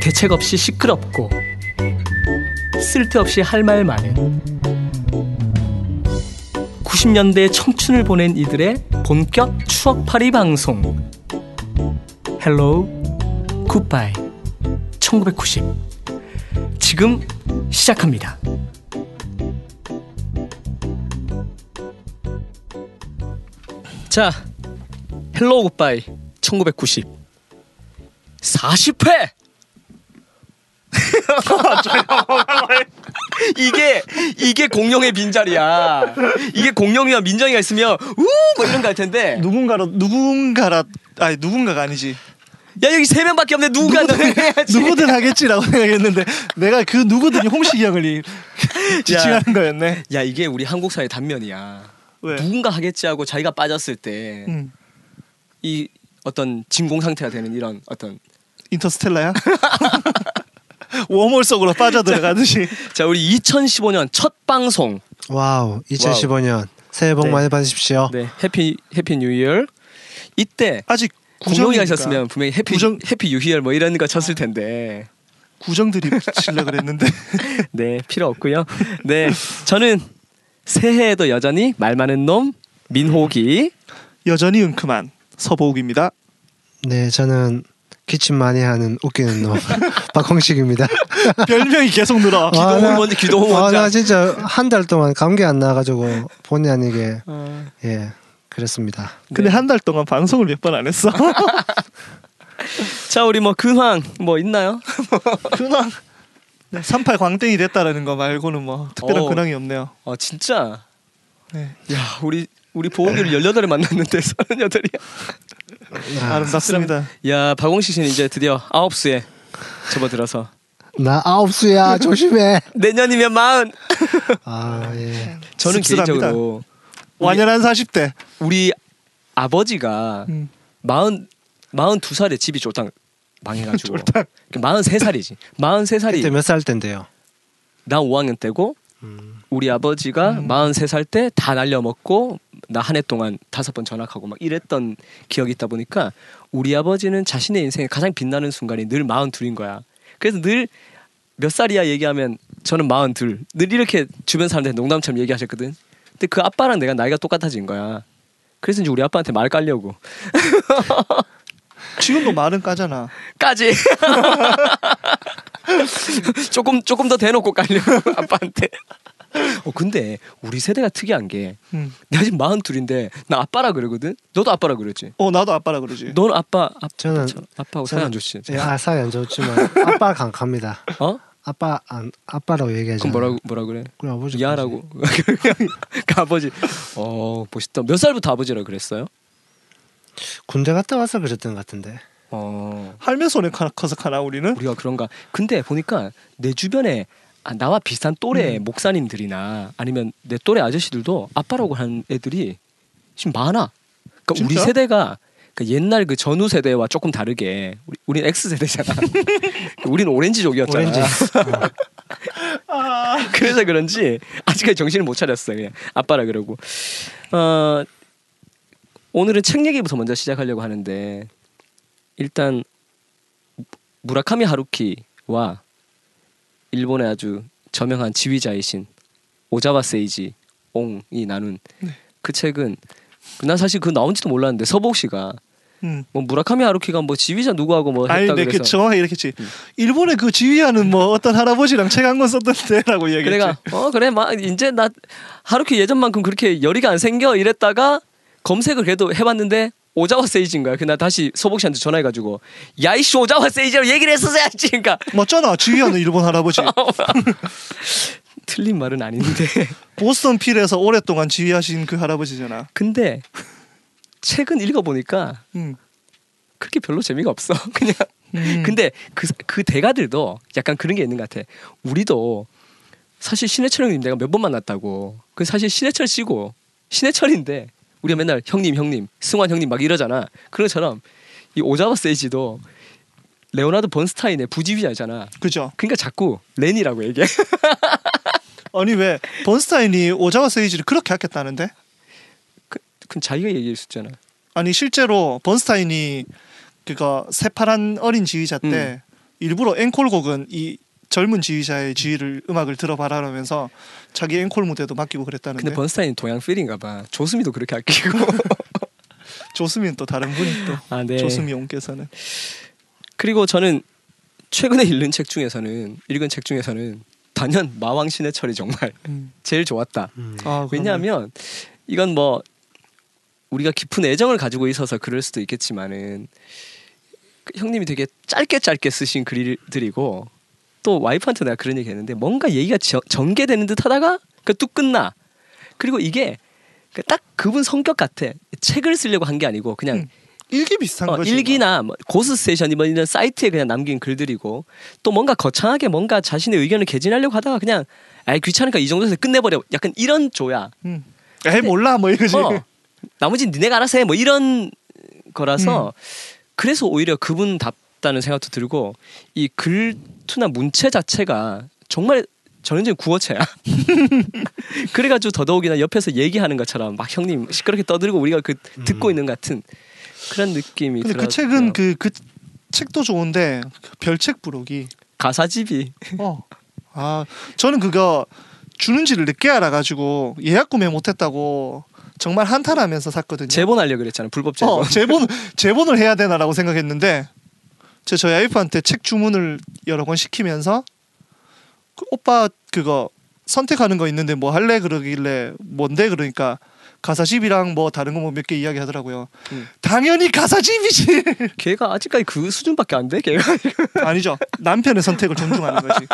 대책 없이 시끄럽고 쓸데없이 할 말 많은 90년대 청춘을 보낸 이들의 본격 추억팔이 방송. Hello Goodbye 1990 지금 시작합니다. 자, Hello Goodbye 1990 40회 이게 이게 공룡의 빈자리야. 이게 공룡이와 민정이가 있으면 우뭐 이런 거 할 텐데. 누군가로 누군가라 아니 누군가가 아니지 야 여기 세 명밖에 없네. 누가 누구든. 누구든 하겠지라고 생각했는데 내가 그 누구든이 홍식이 형을 이- 지칭하는 거였네. 야 이게 우리 한국 사회 단면이야. 왜? 누군가 하겠지 하고 자기가 빠졌을 때이 음, 어떤 진공 상태가 되는 이런 어떤 인터스텔라야? 웜홀 속으로 빠져들어가듯이 자 우리 2015년 첫 방송 wow 2015년 새해 복 네. 많이 받으십시오. 네 해피 해피 뉴 이어 이때 아직 공룡이가 구정이니까 있었으면 분명히 happy 구정- happy new year 뭐 이런 거 쳤을 텐데 구정 드립 치려 그랬는데 네, 필요 없고요. 네, 저는 새해에도 여전히 말 많은 놈 민호기. 여전히 은큼한 서보욱입니다. 네 저는 기침 많이 하는 웃기는 놈 박홍식입니다. 별명이 계속 늘어. 아, 기도홍 나- 먼저 기도홍 아, 원장. 나 진짜 한 달 동안 감기 안 나가지고 본의 아니게 어, 예 그랬습니다. 근데 한달 동안 방송을 몇 번 안 했어. 자, 우리 뭐 근황 뭐 있나요? 근황. 네, 38 광땡이 됐다라는 거 말고는 뭐 특별한 어. 근황이 없네요. 어, 진짜. 네. 야, 우리 우리 보호기를 18에 만났는데 38이야. 아, 아름답습니다. 야, 박홍식 씨는 이제 드디어 아홉 수에 접어들어서 나 아홉 수야 조심해. 내년이면 마흔. 아 예. 저는 씁쓸합니다. 개인적으로 완연한 40대. 우리 아버지가 음. 마흔 마흔 두 살에 집이 쫄딱 망해가지고 쫄딱. 마흔 세 살이지. 마흔 세 살이 그때 몇 살 때인데요? 나 5학년 때고 음, 우리 아버지가 음. 43살 때 다 날려먹고 나 한 해 동안 다섯 번 전학하고 막 이랬던 기억이 있다 보니까 우리 아버지는 자신의 인생에 가장 빛나는 순간이 늘 42인 거야. 그래서 늘 몇 살이야 얘기하면 저는 42. 늘 이렇게 주변 사람들한테 농담처럼 얘기하셨거든. 근데 그 아빠랑 내가 나이가 똑같아진 거야. 그래서 이제 우리 아빠한테 말 깔려고 지금도 말은 까잖아. 까지. 조금 조금 더 대놓고 깔려고 아빠한테. 어 근데 우리 세대가 특이한 게 음. 내가 지금 마흔 둘인데 나 아빠라 그러거든. 너도 아빠라 그랬지. 어 나도 아빠라 그러지. 넌 아빠 아, 저는- 저, 아빠하고 사이 안 좋지. 예, 아 사이 안 좋지만 아빠 강합니다. 어? 아빠 안 아빠라고 얘기하잖아. 그럼 뭐라고 뭐라 그래? 그래 아버지. 야라고. 그 아버지. 어 멋있다. 몇 살부터 아버지라 그랬어요? 군대 갔다 와서 그랬던 것 같은데. 어 할매 손에 카- 커서 가나 우리는? 우리가 그런가. 근데 보니까 내 주변에 아, 나와 비슷한 또래 음. 목사님들이나 아니면 내 또래 아저씨들도 아빠라고 하는 애들이 지금 많아. 그러니까 우리 진짜? 세대가 그 옛날 그 전후 세대와 조금 다르게 우리 우린 X 세대잖아. 우리는 오렌지족이었잖아. 오렌지. 아, 그래서 그런지 아직까지 정신을 못 차렸어 그냥 아빠라 그러고 어 오늘은 책 얘기부터 먼저 시작하려고 하는데 일단 무라카미 하루키와 일본의 아주 저명한 지휘자이신 오자와 세이지 옹이 나눈 그 책은 난 사실 그 나온지도 몰랐는데 서복 씨가 음. 뭐 무라카미 하루키가 뭐 지휘자 누구하고 뭐 아니, 했다 근데 그 그래서 정확하게 이렇게 했지. 일본의 그 지휘하는 뭐 어떤 할아버지랑 책 한 권 썼던데라고 얘기했지. 그래가 어 그래 막 이제 나 하루키 예전만큼 그렇게 열이가 안 생겨 이랬다가 검색을 그래도 해봤는데 오자와 세이지인 거야. 그나 다시 소복 씨한테 전화해가지고 야이씨 오자와 세이지라고 얘기를 했었어야지. 그러니까 맞잖아. 지휘하는 일본 할아버지. 틀린 말은 아닌데. 보스턴 필에서 오랫동안 지휘하신 그 할아버지잖아. 근데 책은 읽어보니까 음. 그렇게 별로 재미가 없어. 그냥. 음. 근데 그, 그 대가들도 약간 그런 게 있는 것 같아. 우리도 사실 신해철 형님 내가 몇 번 만났다고. 그 사실 신해철 씨고 신해철인데 우리가 맨날 형님 형님 승환 형님 막 이러잖아. 그런 것처럼 이 오자와 세이지도 레오나르도 번스타인의 부지휘자잖아. 그죠. 그러니까 자꾸 렌이라고 얘기해. 아니 왜 번스타인이 오자와 세이지를 그렇게 아꼈다는데? 그건 자기가 얘기했었잖아. 아니 실제로 번스타인이 그거 새파란 어린 지휘자 때 음. 일부러 앵콜곡은 이 젊은 지휘자의 지휘를 음악을 들어봐라면서 자기 앵콜 무대도 맡기고 그랬다는데 근데 번스타인이 동양 필인가 봐. 조수미도 그렇게 아끼고. 조수미는 또 다른 분이 또 아, 네. 조수미 용께서는 그리고 저는 최근에 읽은 책 중에서는 읽은 책 중에서는 단연 마왕 신해철이 정말 음. 제일 좋았다. 음. 아, 왜냐하면 이건 뭐 우리가 깊은 애정을 가지고 있어서 그럴 수도 있겠지만은 그 형님이 되게 짧게 짧게 쓰신 글들이고 또 와이프한테 내가 그런 얘기 했는데 뭔가 얘기가 저- 전개되는 듯 하다가 그뚝 끝나. 그리고 이게 그딱 그분 성격 같아. 책을 쓰려고 한 게 아니고 그냥 음, 일기 비슷한 어, 거지 일기나 뭐 고스 스테이션 뭐 이런 사이트에 그냥 남긴 글들이고 또 뭔가 거창하게 뭔가 자신의 의견을 개진하려고 하다가 그냥 아이 귀찮으니까 이 정도에서 끝내버려 약간 이런 조야 음. 에이 몰라 뭐 이거지 어, 나머지 니네가 알아서 해 뭐 이런 거라서 음. 그래서 오히려 그분 답다는 생각도 들고 이 글 투나 문체 자체가 정말 전형적인 구어체야. 그래가지고 더더욱이나 옆에서 얘기하는 것처럼 막 형님 시끄럽게 떠들고 우리가 그 듣고 있는 것 같은 그런 느낌이 근데 그. 책은 그 그 책도 좋은데 그 별책 부록이 가사집이 어. 아, 저는 그거 주는지를 늦게 알아가지고 예약 구매 못했다고 정말 한탄하면서 샀거든요. 재본하려 그랬잖아 불법 재본. 어, 재본 재본을 해야 되나라고 생각했는데 제 저희 와이프한테 책 주문을 여러 번 시키면서 그 오빠 그거 선택하는 거 있는데 뭐 할래? 그러길래 뭔데? 그러니까 가사집이랑 뭐 다른 거 뭐 몇 개 이야기 하더라고요. 음. 당연히 가사집이지. 걔가 아직까지 그 수준밖에 안 돼. 걔가 아니죠. 남편의 선택을 존중하는 거지.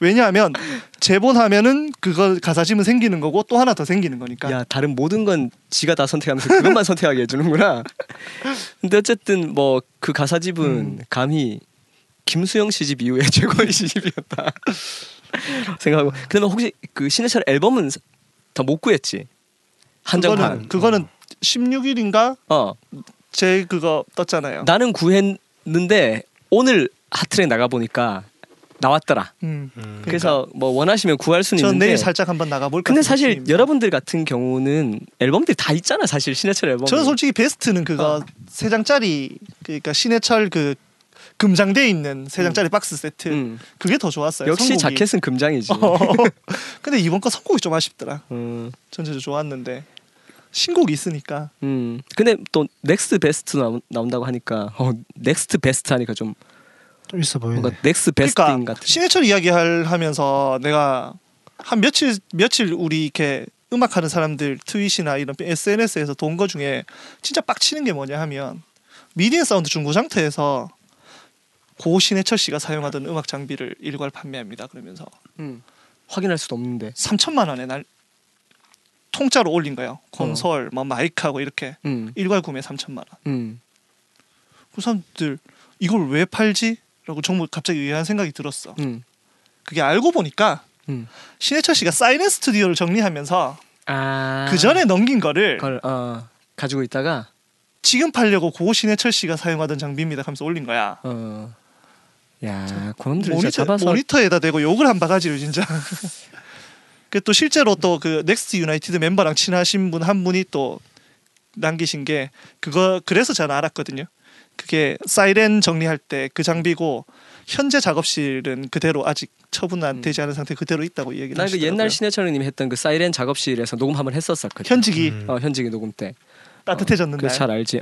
왜냐하면 재본하면은 그거 가사집은 생기는 거고 또 하나 더 생기는 거니까. 야 다른 모든 건 지가 다 선택하면서 그것만 선택하게 해주는구나. 근데 어쨌든 뭐 그 가사집은 음. 감히 김수영 시집 이후에 최고의 시집이었다 생각하고. 그러면 혹시 그 신해철 앨범은 다 못 구했지? 한정판. 그거는 그거는 16일인가 어 제 그거 떴잖아요. 나는 구했는데 오늘 하트랙 나가 보니까 나왔더라. 음. 음. 그래서 뭐 원하시면 구할 수는 전 있는데. 내일 살짝 한번 나가볼까. 근데 사실 중입니다. 여러분들 같은 경우는 앨범들이 다 있잖아 사실 신해철 앨범. 저는 솔직히 베스트는 그거 어. 세 장짜리 그러니까 신해철 그 금장돼 있는 세 장짜리 박스 세트 음. 그게 더 좋았어요. 역시 선곡이. 자켓은 금장이지. 어. 근데 이번 거 선곡이 좀 아쉽더라. 음, 전체적으로 좋았는데 신곡이 있으니까 음. 근데 또 넥스트 베스트 나온, 나온다고 하니까 어, 넥스트 베스트 하니까 좀 좀 있어 보이네. 뭔가 넥스트 베스트인 그러니까 같은. 신해철 이야기 할 하면서 내가 한 며칠 며칠 우리 이렇게 음악하는 사람들 tweet이나 이런 SNS에서 본거 중에 진짜 빡치는 게 뭐냐 하면 미디어 사운드 중고장터에서 고 신해철 씨가 사용하던 음악 장비를 일괄 판매합니다. 그러면서 음. 확인할 수도 없는데. 3천만 원에 날 통짜로 올린 거예요. 콘솔, 뭐 마이크하고 이렇게 음. 일괄 구매 3천만 원. 음. 그 사람들 이걸 왜 팔지? 라고 정말 갑자기 의아한 생각이 들었어. 음. 그게 알고 보니까 음. 신해철 씨가 사이렌 스튜디오를 정리하면서 아. 그 전에 넘긴 거를 그걸 어, 가지고 있다가 지금 팔려고 고 신해철 씨가 사용하던 장비입니다 하면서 올린 거야. 어. 야, 그놈들 모니터, 잡아서 모니터에다 대고 욕을 한 바가지를 진짜. 그 또 실제로 또 그 넥스트 유나이티드 멤버랑 친하신 분 한 분이 또 남기신 게 그거 그래서 저는 알았거든요. 그게 사이렌 정리할 때 그 장비고 현재 작업실은 그대로 아직 처분 안 음. 되지 않은 상태 그대로 있다고 얘기를 난그 하시더라고요. 옛날 신해철 님이 했던 그 사이렌 작업실에서 녹음 한번 했었었거든. 현직이 음. 어, 현직이 녹음 때. 따뜻해졌는 날. 그잘 알지.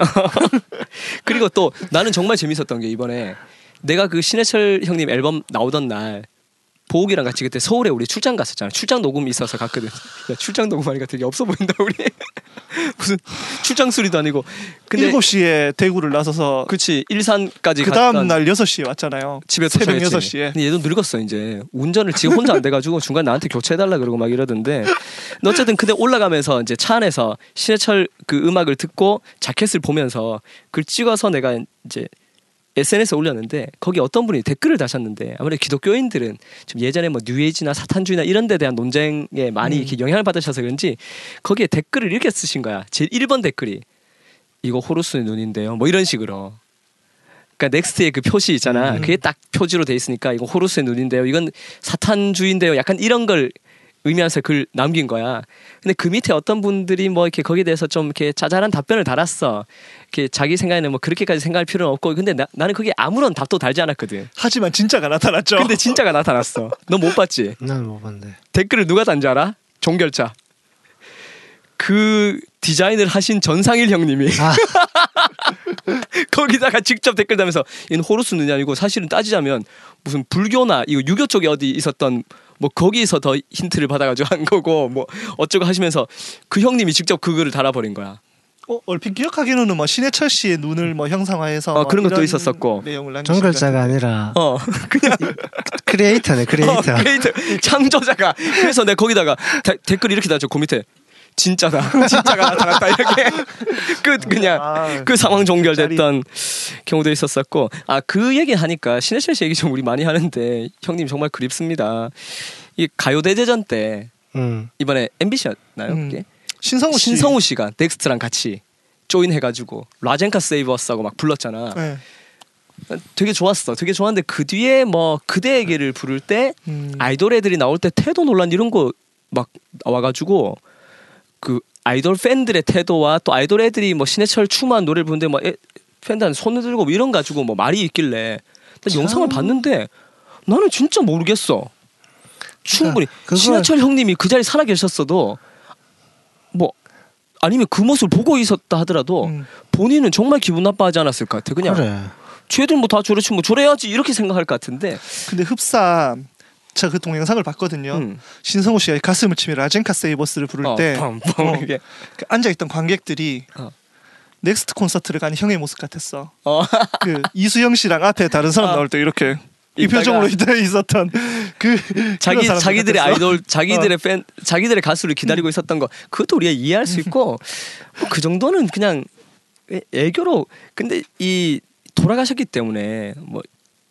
그리고 또 나는 정말 재밌었던 게 이번에 내가 그 신해철 형님 앨범 나오던 날 보욱이랑 같이 그때 서울에 우리 출장 갔었잖아. 출장 녹음이 있어서 갔거든. 야, 출장 녹음하니까 되게 없어 보인다 우리. 무슨 출장 수리도 아니고. 근데 7시에 대구를 나서서 그치 일산까지 그 다음 날 6시에 왔잖아요. 집에 새벽 도착했지. 6시에. 근데 얘도 늙었어 이제 운전을 지금 혼자 안 돼 가지고 중간 에 나한테 교체해 달라 그러고 막 이러던데. 근데 어쨌든 근데 올라가면서 이제 차 안에서 신해철 그 음악을 듣고 자켓을 보면서 글 찍어서 내가 이제 SNS에 올렸는데 거기 어떤 분이 댓글을 다셨는데 아무래도 기독교인들은 좀 예전에 뭐 뉴에이지나 사탄주의나 이런 데 대한 논쟁에 많이 음. 이렇게 영향을 받으셔서 그런지 거기에 댓글을 이렇게 쓰신 거야. 제일 1번 댓글이 이거 호루스의 눈인데요. 뭐 이런 식으로. 그러니까 넥스트의 그 표시 있잖아. 음. 그게 딱 표지로 돼 있으니까 이거 호루스의 눈인데요. 이건 사탄주의인데요. 약간 이런 걸 의미하면서 글 남긴 거야. 근데 그 밑에 어떤 분들이 뭐 이렇게 거기에 대해서 좀 이렇게 자잘한 답변을 달았어. 이렇게 자기 생각에는 뭐 그렇게까지 생각할 필요는 없고 근데 나, 나는 그게 아무런 답도 달지 않았거든. 하지만 진짜가 나타났죠. 근데 진짜가 나타났어. 너 못 봤지? 나는 못 봤는데. 댓글을 누가 단 지 알아? 종결자. 그 디자인을 하신 전상일 형님이 아, 거기다가 직접 댓글 달면서 얘는 호루스 눈이 아니고 사실은 따지자면 무슨 불교나 이거 유교 쪽에 어디 있었던 뭐 거기서 더 힌트를 받아가지고 한 거고 뭐 어쩌고 하시면서 그 형님이 직접 그 글을 달아버린 거야. 어, 얼핏 기억하기로는 뭐 신해철 씨의 눈을 뭐 형상화해서 어, 뭐 그런 것도 있었었고. 내용을 정글자가. 아니라 어 그냥 creator네 어, creator. creator 창조자가 그래서 내가 거기다가 다- 댓글 이렇게 달죠 그 밑에 진짜다 진짜가 나타났다 이렇게 끝 그냥 아, 그 상황 종결됐던 경우도 있었었고 아 그 얘기 하니까 신해철 씨 얘기 좀 우리 많이 하는데 형님 정말 그립습니다 이 가요 대제전 때 음. 이번에 MBC였나요 음. 그게 신성우 씨. 신성우 씨가 넥스트랑 같이 join 해가지고 라젠카 Save Us하고 막 불렀잖아 네. 되게 좋았어 되게 좋았는데 그 뒤에 뭐 그대에게를 부를 때 음. 아이돌 애들이 나올 때 태도 논란 이런 거 막 나와가지고 그 아이돌 팬들의 태도와 또 아이돌 애들이 뭐 신해철 추만 노래를 부르는데 뭐 애- 팬들한테 손을 들고 뭐 이런 가지고 뭐 말이 있길래 나 참. 영상을 봤는데 나는 진짜 모르겠어. 충분히 그걸- 신해철 형님이 그 자리에 살아 계셨어도 뭐 아니면 그 모습을 보고 있었다 하더라도 음. 본인은 정말 기분 나빠하지 않았을 것 같아. 그냥 그래. 쟤들 뭐 다 저렇지 뭐 저래야지 이렇게 생각할 것 같은데. 근데 흡사 제가 그 동영상을 봤거든요. 음. 신성우 씨가 가슴을 치며 라젠카 Save Us를 부를 어, 때 펑, 펑 어. 이게 그 앉아있던 관객들이 어. 넥스트 콘서트를 가는 형의 모습 같았어. 어. 그 이수영 씨랑 앞에 다른 사람 어. 나올 때 이렇게 이 표정으로 있- 있었던 그 자기 자기들의 같았어. 아이돌 자기들의 팬 자기들의 가수를 기다리고 있었던 거 그것도 우리가 이해할 수 있고 뭐 그 정도는 그냥 애- 애교로 근데 이 돌아가셨기 때문에 뭐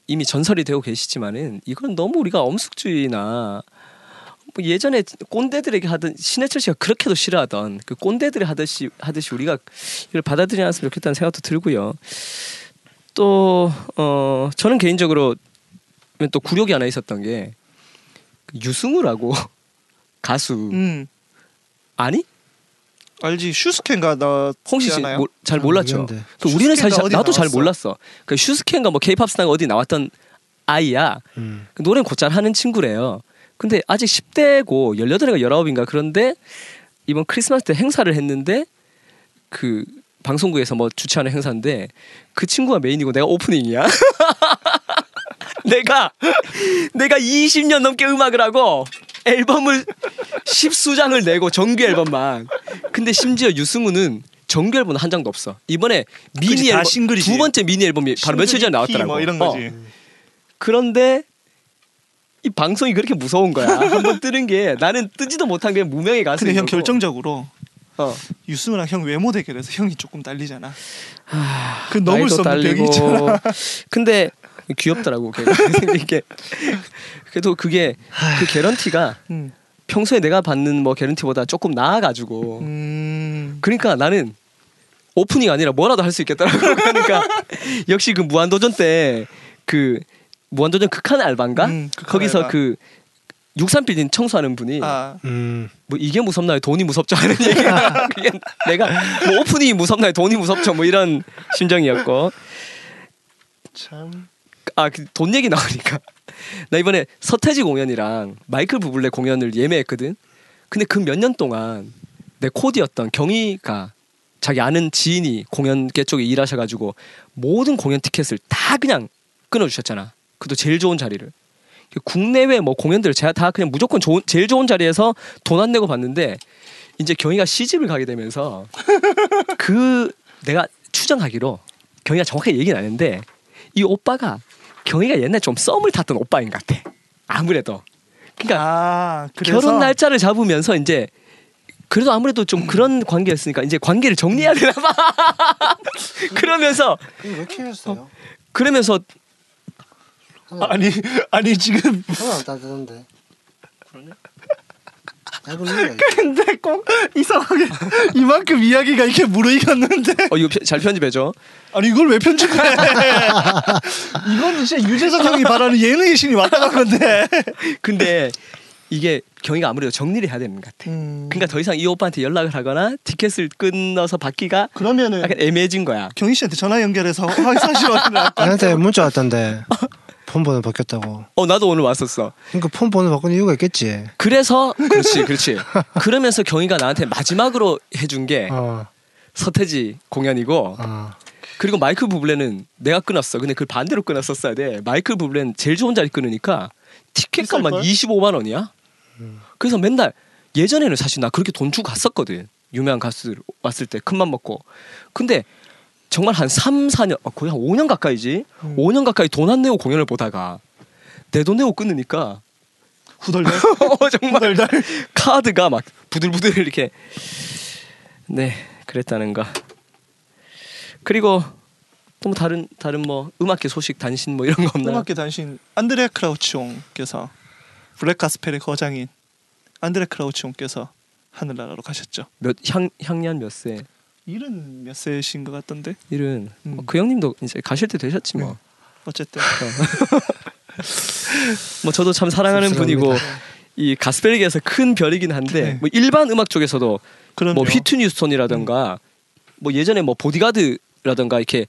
이미 전설이 되고 계시지만은 이건 너무 우리가 엄숙주의나 뭐 예전에 꼰대들에게 하던 신해철 씨가 그렇게도 싫어하던 그 꼰대들이 하듯이 하듯이 우리가 이걸 받아들이지 않았으면 좋겠다는 생각도 들고요. 또 어 저는 개인적으로 또 굴욕이 하나 있었던 게 유승우라고 가수. 음. 아니 알지 슈스케인가 나 홍시 씨 않아요? 잘잘 몰랐죠. 모르겠는데. 그 우리는 사실 나도 잘 나왔어? 몰랐어. 그 슈스케인가 뭐 케이팝 스타가 어디 나왔던 아이야. 음. 그 노래는 곧잘 하는 친구래요. 근데 아직 10대고 18인가 19인가 그런데 이번 크리스마스 때 행사를 했는데 그 방송국에서 뭐 주최하는 행사인데 그 친구가 메인이고 내가 오프닝이야. 내가 내가 20년 넘게 음악을 하고 앨범을 십수장을 내고 정규 앨범만. 근데 심지어 유승우는 정규 앨범 한 장도 없어. 이번에 미니 앨범 싱글이지. 두 번째 미니 앨범이 바로 며칠 전에 나왔더라고. 뭐 이런 어. 거지. 그런데 이 방송이 그렇게 무서운 거야. 한번 뜨는 게 나는 뜨지도 못한 게 무명의 가수. 근데 형 결정적으로 어. 유승우랑 형 외모 대결에서 형이 조금 딸리잖아. 그 넘을 나이도 수 없는 벽이. 있잖아. 근데 귀엽더라고. 걔가 생긴 게. 그래도 그게 그 개런티가 음. 평소에 내가 받는 뭐 개런티보다 조금 나아가지고. 음. 그러니까 나는 오프닝 아니라 뭐라도 할 수 있겠더라고. 그러니까 역시 그 무한도전 때 그 무한도전 극한 알바인가? 음, 극한 거기서 알바. 그 육삼 빌딩 청소하는 분이 아. 음. 뭐 이게 무섭나요? 돈이 무섭죠 하는 얘기가 그게 내가 뭐 오프닝이 무섭나요? 돈이 무섭죠? 뭐 이런 심정이었고 참. 아 돈 얘기 나오니까 나 이번에 서태지 공연이랑 마이클 부블레 공연을 예매했거든. 근데 그 몇 년 동안 내 코디였던 경희가 자기 아는 지인이 공연계 쪽에 일하셔가지고 모든 공연 티켓을 다 그냥 끊어주셨잖아. 그도 제일 좋은 자리를. 국내외 뭐 공연들을 제가 다 그냥 무조건 좋은 제일 좋은 자리에서 돈 안 내고 봤는데 이제 경희가 시집을 가게 되면서 그 내가 추정하기로 경희가 정확하게 얘기는 안 했는데 이 오빠가 경희가 옛날 좀 썸을 탔던 오빠인 것 같아. 아무래도. 그러니까 아, 그래서 결혼 날짜를 잡으면서 이제 그래도 아무래도 좀 그런 관계였으니까 이제 관계를 정리해야 되나 봐. 그러면서 왜 키웠어요? 그러면서 아니 아니 지금 하나 안 따뜻한데. 눈이 근데 꼭 이상하게 이만큼 이야기가 이렇게 무르익었는데 어 이거 편- 잘 편집해줘. 아니 이걸 왜 편집해? 이건 진짜 유재석 형이 말하는 예능의 신이 왔다 간 건데. 근데 이게 경희가 아무래도 정리를 해야 되는 것 같아. 음. 그러니까 더 이상 이 오빠한테 연락을 하거나 티켓을 끊어서 받기가 그러면은 약간 애매해진 거야. 경희 씨한테 전화 연결해서 아, 사실 나한테 문자 왔던데 폰 번호 바뀌었다고. 어 나도 오늘 왔었어. 그러니까 폰 번호 바꾼 이유가 있겠지. 그래서 그렇지 그렇지. 그러면서 경희가 나한테 마지막으로 해준 게 어, 서태지 공연이고 어. 그리고 마이클 부블레는 내가 끊었어. 근데 그걸 반대로 끊었었어야 돼. 마이클 부블레는 제일 좋은 자리 끊으니까 티켓값만 비쌀걸? 25만 원이야. 그래서 맨날 예전에는 사실 나 그렇게 돈 주고 갔었거든. 유명한 가수들 왔을 때 큰맘 먹고. 근데 정말 한 3, 4년, 어, 거의 한 5년 가까이지. 음. 5년 가까이 돈 안 내고 공연을 보다가 내 돈 내고 끊으니까 후덜덜 어, 정말 후덜덜. 카드가 막 부들부들 이렇게 네 그랬다는 거 그리고 또 뭐 다른 다른 뭐 음악계 소식 단신 뭐 이런 거 없나요? 음악계 단신 안드레 크라우치옹께서 black gospel의 거장인 안드레 크라우치옹께서 하늘나라로 가셨죠. 몇 향 향년 몇 세? 일흔 몇 세신 것 같던데. 일흔 음. 뭐그 형님도 이제 가실 때 되셨지 뭐. 어쨌든 뭐 저도 참 사랑하는. 분이고 이 gospel계에서 큰 별이긴 한데 네. 뭐 일반 음악 쪽에서도 그런 뭐 휘트니 휴스턴이라던가 뭐 예전에 뭐 보디가드라던가 이렇게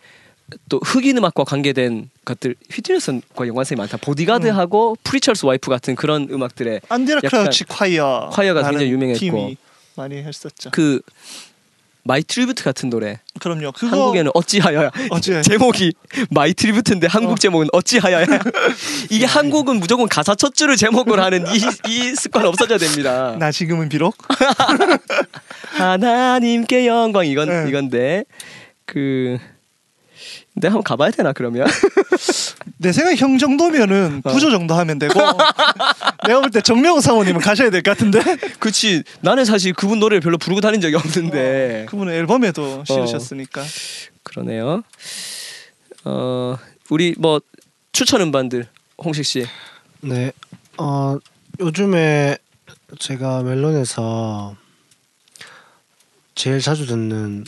또 흑인 음악과 관계된 것들 휘트니 휴스턴과 연관성이 많다. 보디가드하고 Preacher's Wife 같은 그런 음악들의 안드레 약간 크라우치 콰이어 콰이어가 굉장히 유명했고. 팀이 많이 했었죠. 그 My Tribute 같은 노래. 그럼요. 그거 한국에는 어찌하여야. 어째 제목이 My Tribute인데 한국 어. 제목은 어찌하여야. 이게 한국은 무조건 가사 첫 줄을 제목으로 하는 이, 이 습관 없어져야 됩니다. 나 지금은 비록? 하나님께 영광. 이건 네. 이건데. 그 내가 한번 가봐야 되나 그러면 내 생각에 형 정도면은 어. 부조 정도 하면 되고. 내가 볼 때 정명호 사모님은 가셔야 될 것 같은데. 그치. 나는 사실 그분 노래를 별로 부르고 다닌 적이 없는데. 그분은 앨범에도 실으셨으니까. 그러네요. 어 우리 뭐 추천 음반들 홍식 씨. 네. 어, 요즘에 제가 멜론에서 제일 자주 듣는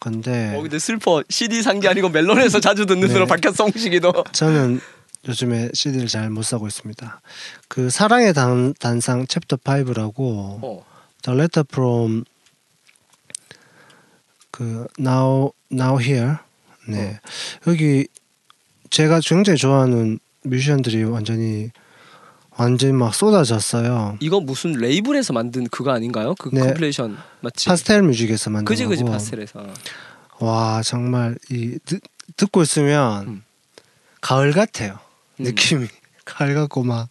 건데 어 근데 슬퍼 CD 산 게 아니고 멜론에서 자주 듣는 네. 으로 바뀌었어 홍식이도 저는 요즘에 CD를 잘 못 사고 있습니다. 그 사랑의 단, 단상 챕터 5라고 어. The Letter from 그 Now Nowhere 네 여기 제가 굉장히 좋아하는 뮤지션들이 완전히 완전히 막 쏟아졌어요. 이거 무슨 레이블에서 만든 그거 아닌가요? 그 네. compilation 맞지? 파스텔 뮤직에서 만든 그지 그지. 파스텔에서 와 정말 이 듣, 듣고 있으면 음. 가을 같아요. 음. 느낌이 가을 같고 막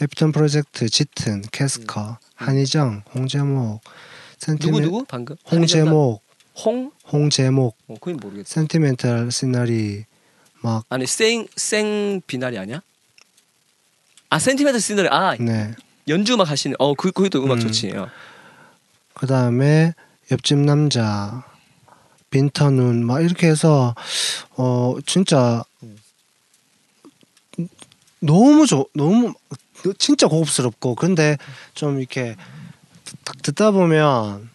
에피톤 프로젝트, 짙은, 캐스커, 한희정, 홍재목, 누구 센티멘 누구 방금 홍재목, 홍? 홍재목, 어 그건 모르겠어. 센티멘탈 시너리 막 아니 생 생 비나리 아니야? 아 센티멘탈 시너리 아 네. 연주 음악 하시는 어그 그것도 음악 음. 좋지. 어. 그 다음에 옆집 남자, 빈터눈 막 이렇게 해서 어 진짜 너무 좋 너무 진짜 고급스럽고 근데 좀 이렇게 딱 듣다 보면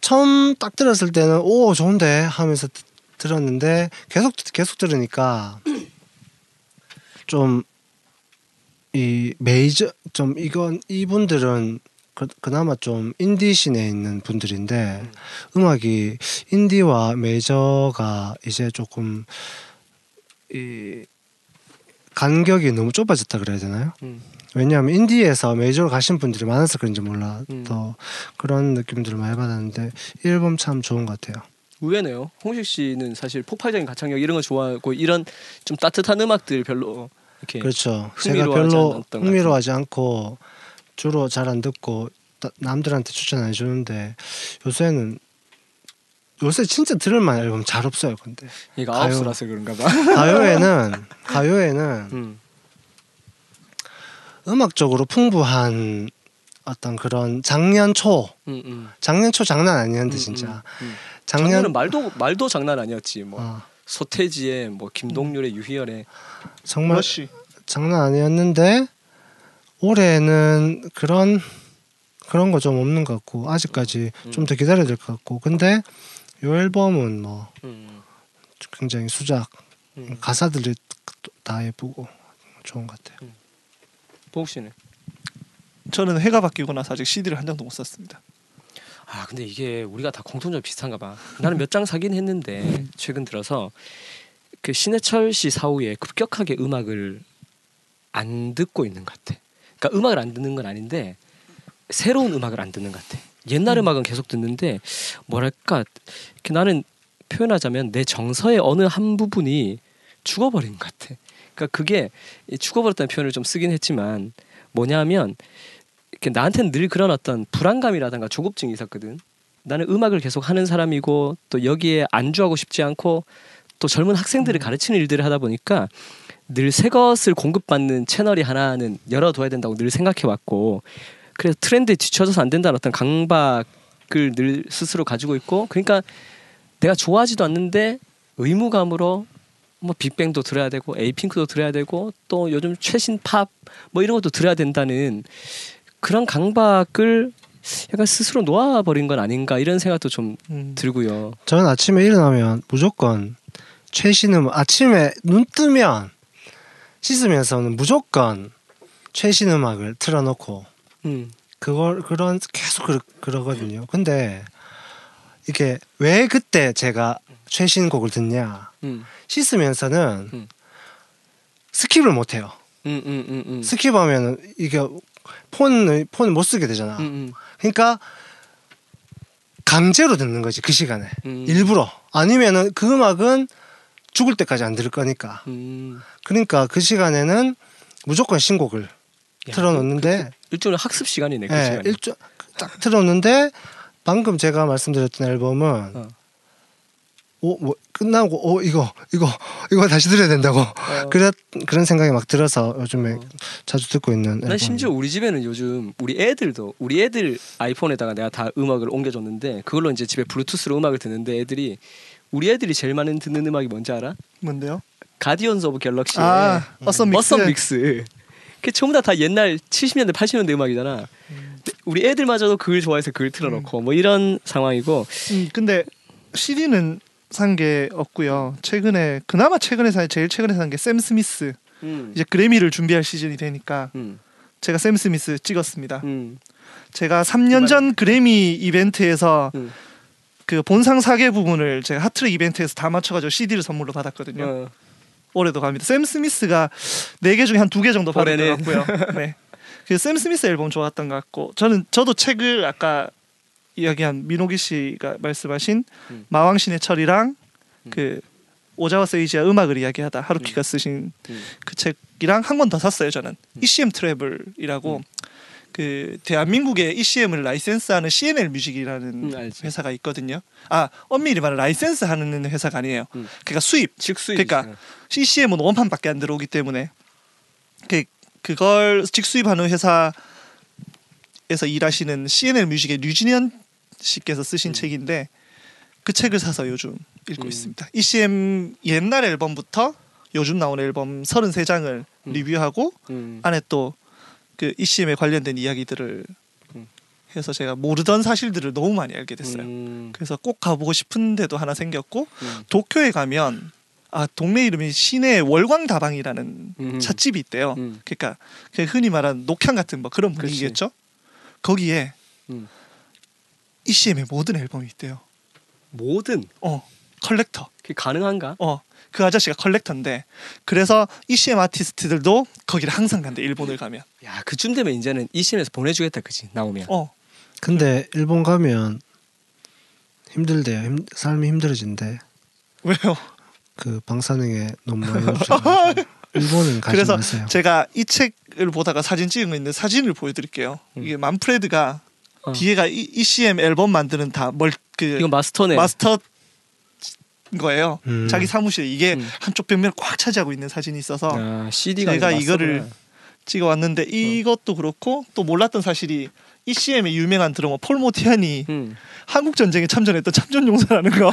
처음 딱 들었을 때는 오 좋은데 하면서 듣- 들었는데 계속 계속 들으니까 좀 이 메이저 좀 이건 이분들은 그, 그나마 좀 인디 씬에 있는 분들인데 음. 악이 인디와 메이저가 이제 조금 이 간격이 너무 좁아졌다 그래야 되나요? 음. 왜냐하면 인디에서 메이저로 가신 분들이 많아서 그런지 몰라 음. 또 그런 느낌들을 많이 받았는데 이 앨범 참 좋은 것 같아요. 의외네요. 홍식 씨는 사실 폭발적인 가창력 이런 거 좋아하고 이런 좀 따뜻한 음악들 별로 그렇죠. 제가 별로 흥미로워하지 않고 주로 잘 안 듣고 따- 남들한테 추천 안 해주는데 요새는 요새 진짜 들을 만한 앨범 잘 없어요. 근데 얘가 가요. 아홉수라서 그런가 봐. 가요에는 가요에는 음. 음악적으로 풍부한 어떤 그런 작년 초 음, 음. 작년 초 장난 아니었는데 음, 진짜 음, 음. 작년 작년 은 말도 말도 장난 아니었지. 뭐 어, 서태지의 뭐 김동률의 유희열의 정말 러쉬 장난 아니었는데 올해는 그런 그런 거 좀 없는 것 같고 아직까지 음. 좀더 기다려야 될 것 같고 근데 이 앨범은 뭐 음, 굉장히 수작 음. 가사들이 다 예쁘고 좋은 것 같아요. 보욱 씨는 저는 해가 바뀌고 나서 아직 CD를 한 장도 못 샀습니다. 아 근데 이게 우리가 다 공통점 비슷한가 봐. 나는 몇 장 사긴 했는데 최근 들어서 그 신해철 씨 사후에 급격하게 음악을 안 듣고 있는 것 같아. 그러니까 음악을 안 듣는 건 아닌데 새로운 음악을 안 듣는 것 같아. 옛날 음 악은 계속 듣는데 뭐랄까 이렇게 나는 표현하자면 내 정서의 어느 한 부분이 죽어버린 것 같아. 그러니까 그게 이 죽어버렸다는 표현을 좀 쓰긴 했지만 뭐냐면 이렇게 나한테는 늘 그런 어떤 불안감이라든가 조급증이 있었거든. 나는 음악을 계속 하는 사람이고 또 여기에 안주하고 싶지 않고 또 젊은 학생들을 가르치는 일들을 하다 보니까 늘 새 것을 공급받는 채널이 하나는 열어둬야 된다고 늘 생각해 왔고 그래서 트렌드에 뒤처져서 안 된다는 어떤 강박을 늘 스스로 가지고 있고 그러니까 내가 좋아하지도 않는데 의무감으로 뭐 빅뱅도 들어야 되고 에이핑크도 들어야 되고 또 요즘 최신 팝 뭐 이런 것도 들어야 된다는 그런 강박을 약간 스스로 놓아버린 건 아닌가 이런 생각도 좀 음. 들고요. 저는 아침에 일어나면 무조건 최신 음악 아침에 눈 뜨면 씻으면서는 무조건 최신 음악을 틀어놓고 음. 그걸 그런 계속 그러, 그러거든요. 근데 이게 왜 그때 제가 최신 곡을 듣냐 음. 씻으면서는 음. skip을 못 해요. 음, 음, 음, 음. skip하면 이게 폰을 폰을 못 쓰게 되잖아. 그러니까 강제로 듣는 거지 그 시간에 음. 일부러 아니면은 그 음악은 죽을 때까지 안 들을 거니까 음. 그러니까 그 시간에는 무조건 신곡을 야, 틀어놓는데 일종의 학습 시간이네 그 예, 시간이. 일조 딱 틀었는데 방금 제가 말씀드렸던 앨범은 어. 오, 뭐 끝나고 오 이거 이거 이거 다시 들어야 된다고 어. 그런 그런 생각이 막 들어서 요즘에 어. 자주 듣고 있는 난 심지어 우리 집에는 요즘 우리 애들도 우리 애들 아이폰에다가 내가 다 음악을 옮겨줬는데 그걸로 이제 집에 블루투스로 음악을 듣는데 애들이 우리 애들이 제일 많이 듣는 음악이 뭔지 알아? 뭔데요? Guardians of Galaxy의 아, Awesome Mix. Awesome Mix. 그 전부 다, 다 옛날 70년대 80년대 음악이잖아. 근데 우리 애들마저도 그걸 좋아해서 그걸 틀어놓고 뭐 이런 상황이고 음, 근데 CD는 산 게 없고요. 최근에 그나마 최근에 산 제일 최근에 산 게 샘 스미스. 음. 이제 그래미를 준비할 시즌이 되니까 음. 제가 샘 스미스 찍었습니다. 음. 제가 3년 전 그래미 이벤트에서 음. 그 본상 사계 부분을 제가 하트릭 이벤트에서 다 맞춰가지고 CD를 선물로 받았거든요. 어. 올해도 갑니다. 샘 스미스가 네 개 중에 한 두 개 정도 받은 것. 같고요. 네. 그 샘 스미스 앨범 좋았던 것 같고 저는 저도 책을 아까 이야기한 민호기 씨가 말씀하신 음. 마왕 신해철이랑 음. 그 오자와 세이지와 음악을 이야기하다 하루키가 쓰신 음. 그 책이랑 한 권 더 샀어요 저는 ECM Travel이라고 음. 그 대한민국의 ECM을 라이센스하는 C&L 뮤직이라는 음. 회사가 있거든요. 아 엄밀히 말하면 라이센스 하는 회사가 아니에요. 음. 그러니까 수입 직수입. 그러니까 ECM은 원판밖에 안 들어오기 때문에 그 그걸 직수입하는 회사에서 일하시는 C&L 뮤직의 류진현 씨께서 쓰신 음. 책인데 그 책을 사서 요즘 읽고 음. 있습니다. ECM 옛날 앨범부터 요즘 나온 앨범 33장을 음. 리뷰하고 음. 안에 또 그 ECM에 관련된 이야기들을 음. 해서 제가 모르던 사실들을 너무 많이 알게 됐어요. 음. 그래서 꼭 가보고 싶은 데도 하나 생겼고 음. 도쿄에 가면 아 동네 이름이 시내 월광 다방이라는 음. 찻집이 있대요. 음. 그러니까 그냥 흔히 말하는 녹향 같은 뭐 그런. 분위기겠죠. 거기에 음. ECM의 모든 앨범이 있대요. 뭐든 어 컬렉터. 그게 가능한가? 어 그 아저씨가 컬렉터인데 그래서 ECM 아티스트들도 거기를 항상 간대 일본을 가면. 야 그쯤 되면 이제는 ECM에서 보내주겠다 그지 나오면. 어 근데 일본 가면 힘들대요. 힘, 삶이 힘들어진대. 왜요? 그 방사능에 너무 많이 일본은 가지 그래서 마세요. 제가 이 책을 보다가 사진 찍은 거 있는데 사진을 보여드릴게요. 음. 이게 만프레드가 어. 뒤에가 이- ECM 앨범 만드는 다 멀그 이건 마스터네. 마스터 거예요. 음. 자기 사무실에 이게 음. 한쪽 벽면을 꽉 차지하고 있는 사진이 있어서 아, CD가 제가 이거를 찍어 왔는데 이것도 그렇고 또 몰랐던 사실이 ECM의 유명한 드러머 폴 모티안이 음. 한국 전쟁에 참전했던 참전용사라는 거. 야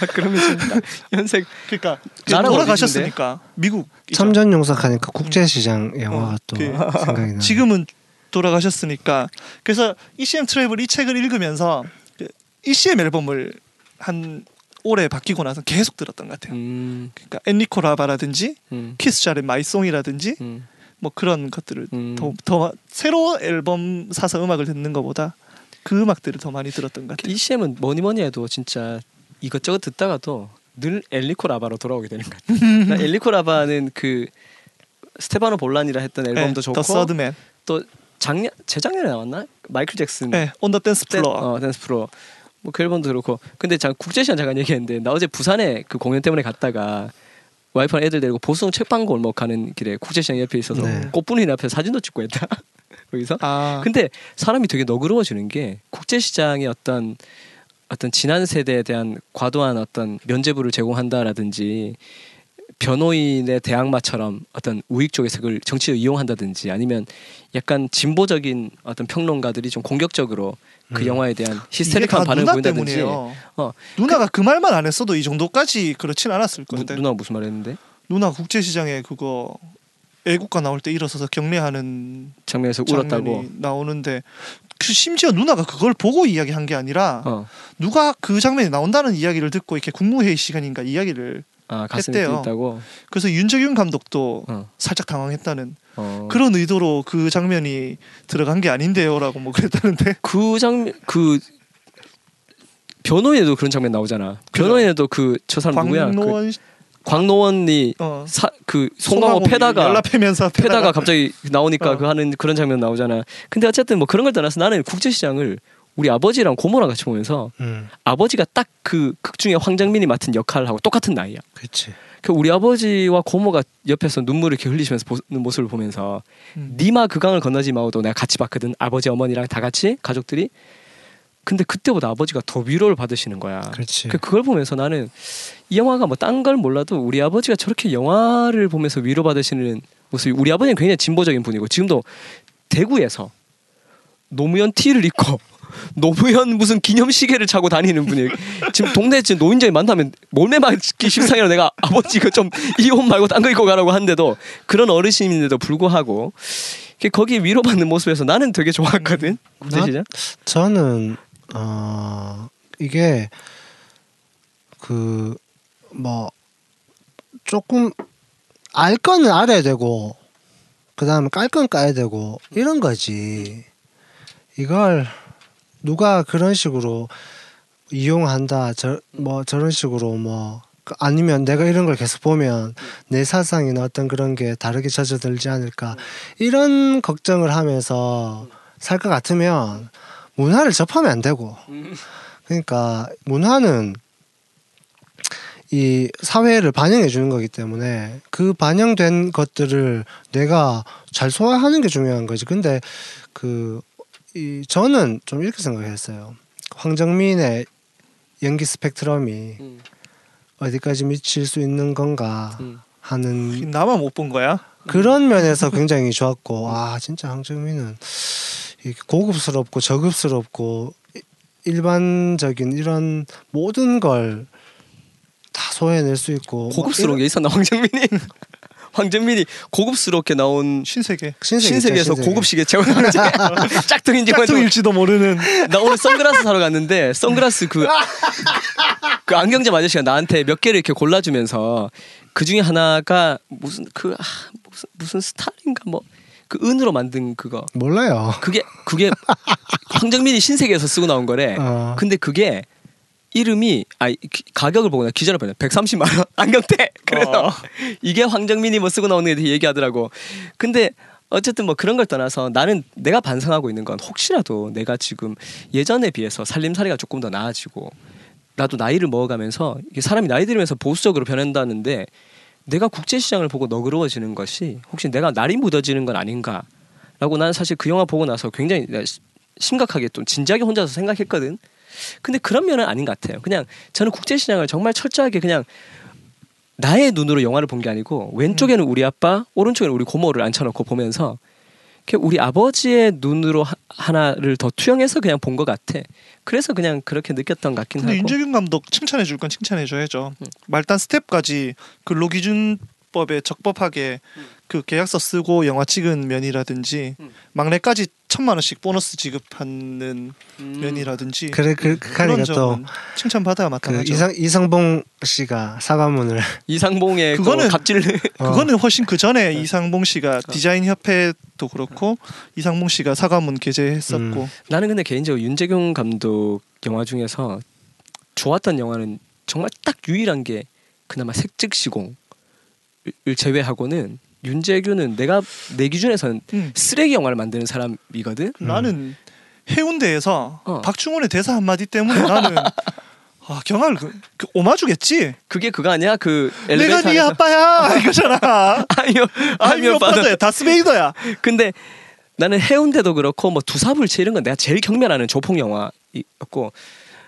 그러면 진짜 연세. 그러니까 나라 돌아가셨으니까 미국 참전 용사하니까 국제시장 영화가 어, 또 그- 생각이 나. 지금은 돌아가셨으니까 그래서 ECM Travel 이 책을 읽으면서 그 ECM 앨범을 한 올해 바뀌고 나서 계속 들었던 것 같아요. 음. 그러니까 엔리코 라바라든지 음. 키스 자렛의 My Song이라든지 음. 뭐 그런 것들을 음. 더, 더 새로 앨범 사서 음악을 듣는 것보다 그 음악들을 더 많이 들었던 것 같아요. ECM은 뭐니 뭐니 해도 진짜 이것저것 듣다가도 늘 엔리코 라바로 돌아오게 되는 것 같아요. 나 엔리코 라바는 그 스테파노 볼라니랑 했던 앨범도 좋고 The Third Man, 또 작년 재작년에 나왔나 마이클 잭슨 네, On the Dance Dan- Floor. 어, Dance Floor 뭐그 앨범도 그렇고. 근데 자 국제시장 잠깐 얘기했는데 나 어제 부산에 그 공연 때문에 갔다가 와이프랑 애들 데리고 보성 책방 골 목 가는 길에 국제 시장 옆에 있어서 네. 꽃분이 앞에 사진도 찍고 했다. 거기서. 아, 근데 사람이 되게 너그러워지는 게 국제 시장의 어떤 어떤 지난 세대에 대한 과도한 어떤 면죄부를 제공한다라든지 변호인의 대항마처럼 어떤 우익 쪽에서 그걸 정치를 이용한다든지 아니면 약간 진보적인 어떤 평론가들이 좀 공격적으로 그 음. 영화에 대한 반응을 누나 보인다든지 때문이에요. 어. 누나가 그 말만 안 했어도 이 정도까지 그렇진 않았을 누, 건데. 누나가 무슨 말 했는데 누나 국제시장에 그거 애국가 나올 때 일어서서 경례하는 장면에서 울었다고 나오는데 그 심지어 누나가 그걸 보고 이야기한 게 아니라 어. 누가 그 장면이 나온다는 이야기를 듣고 이렇게 국무회의 시간인가 이야기를 아 했대요. 뛰었다고 그래서 윤석윤 감독도 어. 살짝 당황했다는 어. 그런 의도로 그 장면이 들어간 게 아닌데요라고 뭐 그랬다는데 그 장면 그 변호인에도 그런 장면 나오잖아. 변호인에도 그 저 사람 누구야? 그 광노원 광노원이 어, 사, 그 송강호 패다가 연락하면서 패다가 갑자기 나오니까 어. 그 하는 그런 장면 나오잖아. 근데 어쨌든 뭐 그런 걸 떠나서 나는 국제시장을 우리 아버지랑 고모랑 같이 보면서 음, 아버지가 딱 그 극 중에 황정민이 맡은 역할을 하고 똑같은 나이야. 그렇지. 그 우리 아버지와 고모가 옆에서 눈물을 이렇게 흘리시면서 보는 모습을 보면서 음. 니마 그 강을 건너지 마오도 내가 같이 봤거든. 아버지 어머니랑 다 같이 가족들이. 근데 그때보다 아버지가 더 위로를 받으시는 거야. 그렇지. 그 그걸 보면서 나는 이 영화가 뭐 딴 걸 몰라도 우리 아버지가 저렇게 영화를 보면서 위로 받으시는 모습이 우리 아버지는 굉장히 진보적인 분이고 지금도 대구에서 노무현 티를 입고 노무현 무슨 기념시계를 차고 다니는 분이 지금 동네 지금 노인정에 만나면 몰매 맞기 십상이라 내가 아버지 이거 좀 이 옷 말고 딴 거 입고 가라고 하는데도 그런 어르신인데도 불구하고 거기 위로받는 모습에서 나는 되게 좋았거든 국제시장 저는 어 이게 그 뭐 조금 알 거는 알아야 되고 그 다음에 깔건 까야 되고 이런 거지. 이걸 누가 그런 식으로 이용한다 저 뭐 저런 식으로 뭐그 아니면 내가 이런 걸 계속 보면 내 사상이나 어떤 그런 게 다르게 젖어들지 않을까 이런 걱정을 하면서 살 것 같으면 문화를 접하면 안 되고 그러니까 문화는 이 사회를 반영해 주는 거기 때문에 그 반영된 것들을 내가 잘 소화하는 게 중요한 거지. 근데 그 이 저는 좀 이렇게 생각했어요. 황정민의 연기 스펙트럼이 음, 어디까지 미칠 수 있는 건가 음. 하는 나만 못 본 거야? 그런 면에서 굉장히 좋았고 아 진짜 황정민은 고급스럽고 저급스럽고 이- 일반적인 이런 모든 걸 다 소화해낼 수 있고 고급스러운 게 있었나 황정민이 황정민이 고급스럽게 나온 신세계 신세계 신세계에서 신세계. 고급 시계 채워 나오지 짝퉁인지 짝퉁일지도 모르는 나 오늘 선글라스 사러 갔는데 선글라스 그, 그 안경점 아저씨가 나한테 몇 개를 이렇게 골라주면서 그 중에 하나가 무슨 그 아, 무슨 무슨 스타일인가 뭐 그 은으로 만든 그거 몰라요. 그게 그게 황정민이 신세계에서 쓰고 나온 거래. 어. 근데 그게 이름이 아 가격을 보고 나 기절을 뻔해. 130만 원 안경테. 그래서 어. 이게 황정민이 뭐 쓰고 나오는 게 얘기하더라고. 근데 어쨌든 뭐 그런 걸 떠나서 나는 내가 반성하고 있는 건 혹시라도 내가 지금 예전에 비해서 살림살이가 조금 더 나아지고 나도 나이를 먹어가면서 사람이 나이 들면서 보수적으로 변한다는데 내가 국제시장을 보고 너그러워지는 것이 혹시 내가 날이 묻어지는 건 아닌가라고 나는 사실 그 영화 보고 나서 굉장히 심각하게 좀 진지하게 혼자서 생각했거든. 근데 그런 면은 아닌 것 같아요. 그냥 저는 국제 시장을 정말 철저하게 그냥 나의 눈으로 영화를 본 게 아니고 왼쪽에는 우리 아빠, 오른쪽에는 우리 고모를 앉혀놓고 보면서 우리 아버지의 눈으로 하, 하나를 더 투영해서 그냥 본 것 같아. 그래서 그냥 그렇게 느꼈던 것 같긴 근데 하고. 윤재균 감독 칭찬해 줄 건 칭찬해 줘야죠. 음. 말단 스텝까지 근로 기준법에 적법하게 음. 그 계약서 쓰고 영화 찍은 면이라든지 음. 막내까지 천만 원씩 보너스 지급하는 음. 면이라든지 그래 그, 그 그런 점은 칭찬받아야 또그 마땅하죠. 이상 이상봉 씨가 사과문을 이상봉의 그거는- 그 갑질 어. 그거는 훨씬 그 전에 네. 이상봉 씨가 디자인 협회도 그렇고 이상봉 씨가 사과문 게재했었고 음. 나는 근데 개인적으로 윤재경 감독 영화 중에서 좋았던 영화는 정말 딱 유일한 게 그나마 색즉 시공을 제외하고는 윤재규는 내가 내 기준에서는 음. 쓰레기 영화를 만드는 사람이거든. 나는 해운대에서 어. 박중훈의 대사 한마디 때문에 나는 아, 경화를 그, 그 오마주겠지. 그게 그거 아니야? 그 내가 네 아빠야 이거잖아. 아니요 아니요. 오빠도 다스베이더야. 근데 나는 해운대도 그렇고 뭐 두사불체 이런 건 내가 제일 경멸하는 조폭 영화였고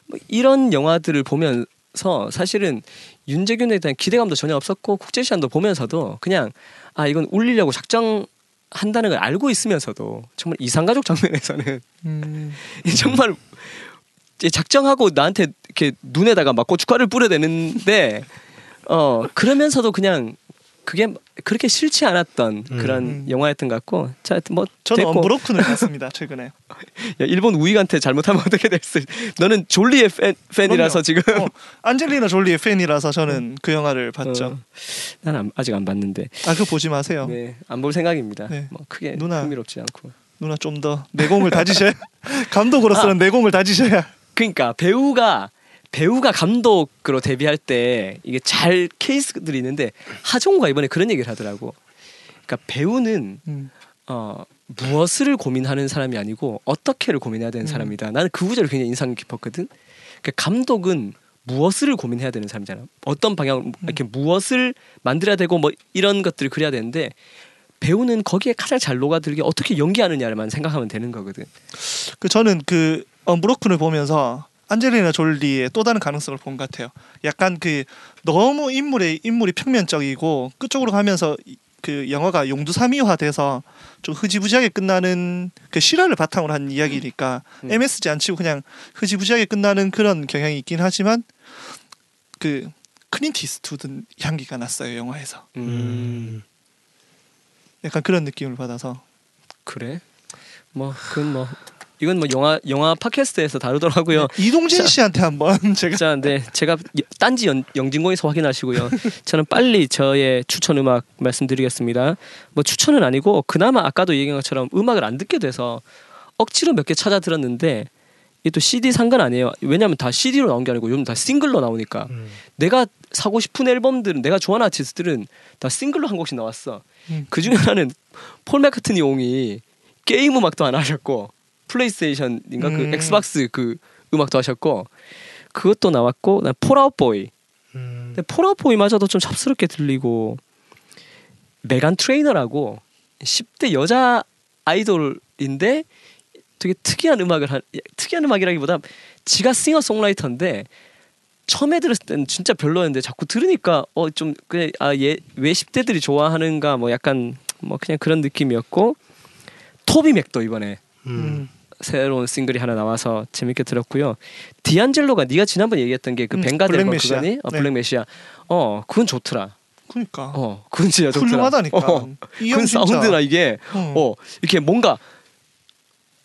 뭐 이런 영화들을 보면서 사실은 윤재균에 대한 기대감도 전혀 없었고 국제시장도 보면서도 그냥 아 이건 울리려고 작정 한다는 걸 알고 있으면서도 정말 이상가족 장면에서는 음. 정말 작정하고 나한테 이렇게 눈에다가 막 고춧가루를 뿌려대는데 어 그러면서도 그냥 그게 그렇게 싫지 않았던 그런 음. 영화였던 것 같고 자 하여튼 뭐 저는 됐고 언브로큰을 봤습니다 최근에. 야, 일본 우익한테 잘못하면 어떻게 됐을 너는 졸리의 팬, 팬이라서. 지금 어, 안젤리나 졸리의 팬이라서 저는 그 영화를 봤죠. 어, 난 안- 아직 안 봤는데 아 그거 보지 마세요. 네, 안 볼 생각입니다 네. 뭐 크게 누나. 흥미롭지 않고 누나 좀 더 내공을 다지셔야 감독으로서는 내공을 다지셔야. 그러니까 배우가 배우가 감독으로 데뷔할 때 이게 잘 케이스들이 있는데 하정우가 이번에 그런 얘기를 하더라고. 그러니까 배우는 음. 어, 무엇을 고민하는 사람이 아니고 어떻게를 고민해야 되는 음. 사람이다. 나는 그 구절이 굉장히 인상 깊었거든. 그러니까 감독은 무엇을 고민해야 되는 사람이잖아. 어떤 방향 이렇게 무엇을 만들어야 되고 뭐 이런 것들을 그려야 되는데 배우는 거기에 가장 잘 녹아들게 어떻게 연기하느냐만 생각하면 되는 거거든. 그 저는 그 Unbroken을 보면서 안젤리나 졸리의 또 다른 가능성을 본 것 같아요. 약간 그 너무 인물의 인물이 평면적이고 끝쪽으로 가면서 이- 그 영화가 용두사미화돼서 좀 흐지부지하게 끝나는 그 실화를 바탕으로 한 이야기니까 음. MSG 안 치고 그냥 흐지부지하게 끝나는 그런 경향이 있긴 하지만 그 클린트 이스트우드 향기가 났어요 영화에서 음. 약간 그런 느낌을 받아서 그래? 뭐 그건 뭐 이건 뭐 영화 영화 팟캐스트에서 다루더라고요. 이동진 자. 씨한테 한번 제가 자, 네 제가 딴지 연, 영진공에서 확인하시고요. 저는 빨리 저의 추천 음악 말씀드리겠습니다. 뭐 추천은 아니고 그나마 아까도 얘기한 것처럼 음악을 안 듣게 돼서 억지로 몇 개 찾아 들었는데 이게 또 CD 산 건 아니에요. 왜냐하면 다 CD로 나온 게 아니고 요즘 다 싱글로 나오니까 음. 내가 사고 싶은 앨범들은 내가 좋아하는 아티스트들은 다 싱글로 한 곡씩 나왔어. 음. 그 중에 하나는 폴 맥카트니 옹이 게임 음악도 하나 하셨고 플레이스테이션인가 그 음. 엑스박스 그 음악도 하셨고 그것도 나왔고 난 폴아웃 보이. 음. 근데 폴아웃 보이마저도 좀 팝스럽게 들리고 메간 트레이너라고 10대 여자 아이돌인데 되게 특이한 음악을 한 특이한 음악이라기보다 지가 싱어 송라이터인데 처음에 들었을 때는 진짜 별로였는데 자꾸 들으니까 어 좀 그래 아얘왜 10대들이 좋아하는가 뭐 약간 뭐 그냥 그런 느낌이었고 토비 맥도 이번에 음. 음. 새로운 싱글이 하나 나와서 재밌게 들었고요. 디안젤로가 네가 지난번 에 얘기했던 게그 음, Vanguard Black 앨범. 그거니? 어, 네. Black Messiah. 어, 그건 좋더라. 그러니까 어, 그건 진짜 좋더라. 훌륭하다니까. 어, 이그형 진짜. 사운드나 이게 어. 어, 이렇게 뭔가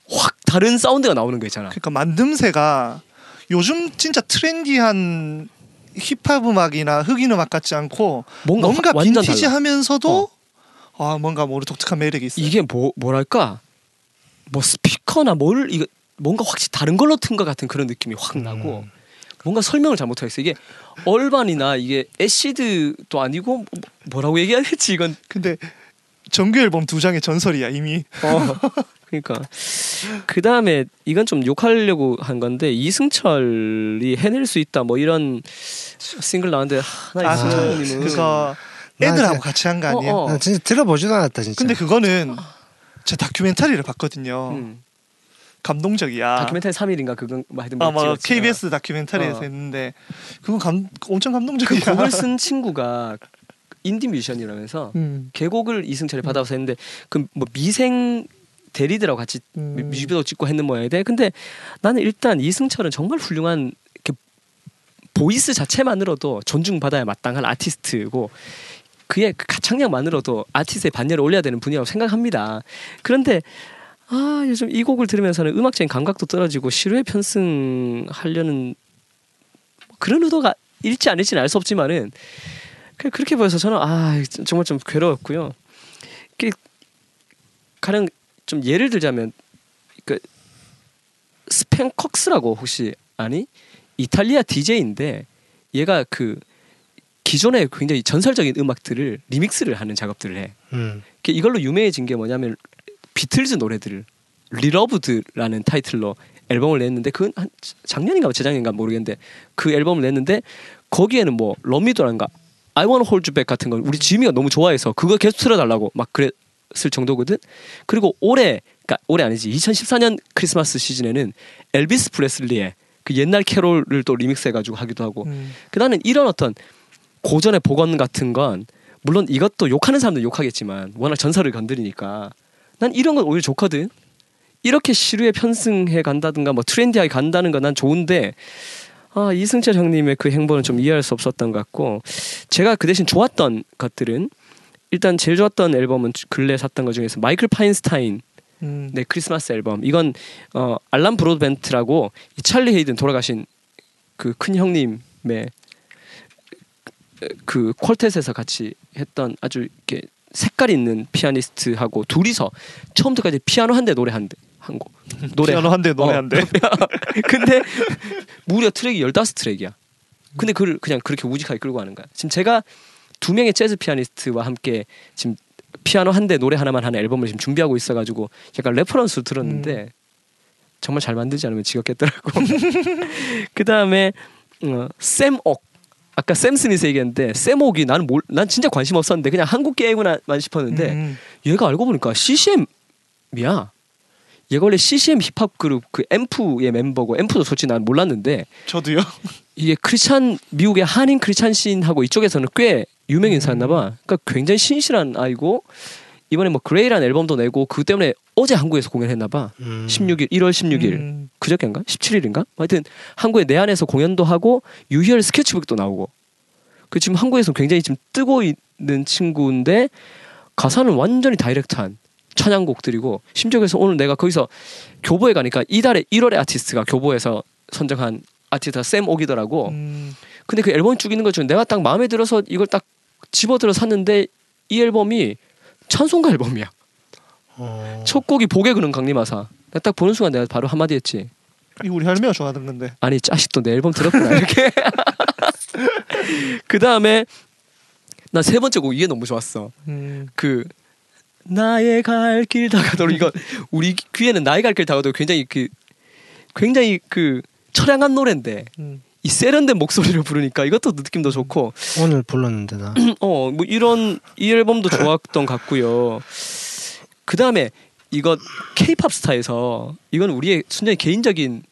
확 다른 사운드가 나오는 거 있잖아. 그러니까 만듦새가 요즘 진짜 트렌디한 힙합 음악이나 흑인 음악 같지 않고 뭔가, 뭔가, 달라. 어. 빈티지하면서도 아 뭔가 모르 독특한 매력이 있어요. 이게 뭐 뭐랄까? 뭐 스피커나 뭘 이거 뭔가 확실히 다른 걸로 튼 것 같은 그런 느낌이 확 나고 음. 뭔가 설명을 잘 못하겠어. 이게 얼반이나 이게 애시드도 아니고 뭐- 뭐라고 얘기해야 될지 이건 근데 정규 앨범 두 장의 전설이야 이미. 어. 그러니까 그 다음에 이건 좀 욕하려고 한 건데 이승철이 해낼 수 있다 뭐 이런 싱글 나왔는데 하나 아, 이승철님은 그거 나 애들하고 같이 한 거 아니에요? 어, 어. 나 진짜 들어보지도 않았다 진짜. 근데 그거는 제 다큐멘터리를 봤거든요. 음. 감동적이야. 다큐멘터리 3일인가 그건 뭐 하여튼 아, 뭐뭐 찍었지. KBS 다큐멘터리에서 어. 했는데 그거 감 엄청 그 감동적이야. 곡을 쓴 친구가 인디 뮤지션이라면서 음. 개곡을 이승철이 받아서 했는데 그 뭐 미생 대리들하고 같이 음. 뮤직비디오 찍고 했는 모양인데 근데 나는 일단 이승철은 정말 훌륭한 이렇게 보이스 자체만으로도 존중받아야 마땅한 아티스트고 그의 그 가창력만으로도 아티스트의 반열을 올려야 되는 분이라고 생각합니다. 그런데 아 요즘 이 곡을 들으면서는 음악적인 감각도 떨어지고 시류에 편승하려는 그런 의도가 일지 아닐지는 알 수 없지만은 그- 그렇게 보여서 저는 아 정말 좀 괴로웠고요. 그 가령 좀 예를 들자면 그 스팬콕스라고 혹시 아니? 이탈리아 DJ인데 얘가 그 기존의 굉장히 전설적인 음악들을 리믹스를 하는 작업들을 해. 음. 그 이걸로 유명해진 게 뭐냐면 비틀즈 노래들을 Re:loved라는 타이틀로 앨범을 냈는데 그건 한 작년인가 재작년인가 모르겠는데 그 앨범을 냈는데 거기에는 뭐 러미도란가 I Wanna Hold You Back 같은 건 우리 지미가 너무 좋아해서 그거 계속 틀어달라고 막 그랬을 정도거든. 그리고 올해 그러니까 올해 아니지 2014년 크리스마스 시즌에는 엘비스 프레슬리의 그 옛날 캐롤을 또 리믹스해가지고 하기도 하고 음. 그 나는 이런 어떤 고전의 복원 같은 건 물론 이것도 욕하는 사람도 욕하겠지만 워낙 전설을 건드리니까 난 이런 건 오히려 좋거든. 이렇게 시류에 편승해 간다든가 뭐 트렌디하게 간다는 건 난 좋은데 아 이승철 형님의 그 행보는 좀 이해할 수 없었던 것 같고 제가 그 대신 좋았던 것들은 일단 제일 좋았던 앨범은 근래 샀던 것 중에서 마이클 파인스타인 음. 네 크리스마스 앨범 이건 어 알람 브로드벤트라고 이 찰리 헤이든 돌아가신 그 큰 형님의 그 퀄텟에서 같이 했던 아주 이렇게 색깔 있는 피아니스트하고 둘이서 처음부터까지 피아노 한 대 노래 한 대 한 곡 노래 피아노 한 대 노래 어. 한 대. 근데 무려 트랙이 15트랙이야. 근데 그를 그냥 그렇게 우직하게 끌고 가는 거야. 지금 제가 두 명의 재즈 피아니스트와 함께 지금 피아노 한 대 노래 하나만 하는 앨범을 지금 준비하고 있어 가지고 약간 reference 들었는데 정말 잘 만들지 않으면 지겹겠더라고. 그 다음에 어, 샘옥 아까 샘 스미스 얘기했는데 샘옥이 나는 몰, 난 진짜 관심 없었는데 그냥 한국 게임구나만 싶었는데 음. 얘가 알고 보니까 CCM이야. 얘가 원래 CCM 힙합 그룹 그 앰프의 멤버고 앰프도 솔직히 난 몰랐는데 저도요. 이게 크리스찬 미국의 한인 크리스찬 scene하고 이쪽에서는 꽤 유명 인사였나 봐. 그러니까 굉장히 신실한 아이고 이번에 뭐 Grey라는 앨범도 내고 그 때문에 어제 한국에서 공연했나 봐. 음. 16일 1월 16일 음. 그저께인가 17일인가 하여튼 한국에 내한에서 공연도 하고 유희열 스케치북도 나오고 그 지금 한국에서 굉장히 지금 뜨고 있는 친구인데 가사는 완전히 다이렉트한 찬양곡들이고 심지어 그래서 오늘 내가 거기서 교보에 가니까 이달에 1월의 아티스트가 교보에서 선정한 아티스트가 샘 옥이더라고 음. 근데 그 앨범 쭉 있는 것 중에 내가 딱 마음에 들어서 이걸 딱 집어들어 샀는데 이 앨범이 찬송가 앨범이야 어. 첫 곡이 복에 그는 강림하사 딱 보는 순간 내가 바로 한마디 했지 이거 우리 할매가 좋아하던 건데. 아니 짜식도 내 앨범 들었구나 이렇게 그 다음에 나 세 번째 곡 이게 너무 좋았어 음. 그 나의 갈 길 다가도록 이거 우리 귀에는 나의 갈 길 다가도록 굉장히 그 굉장히 그 처량한 노래인데 음. 이 세련된 목소리를 부르니까 이것도 느낌도 좋고 오늘 불렀는데 나. 어 뭐 이런 이 앨범도 좋았던 것 같고요 그 다음에 이거 케이팝 스타에서 이건 우리의 순전히 개인적인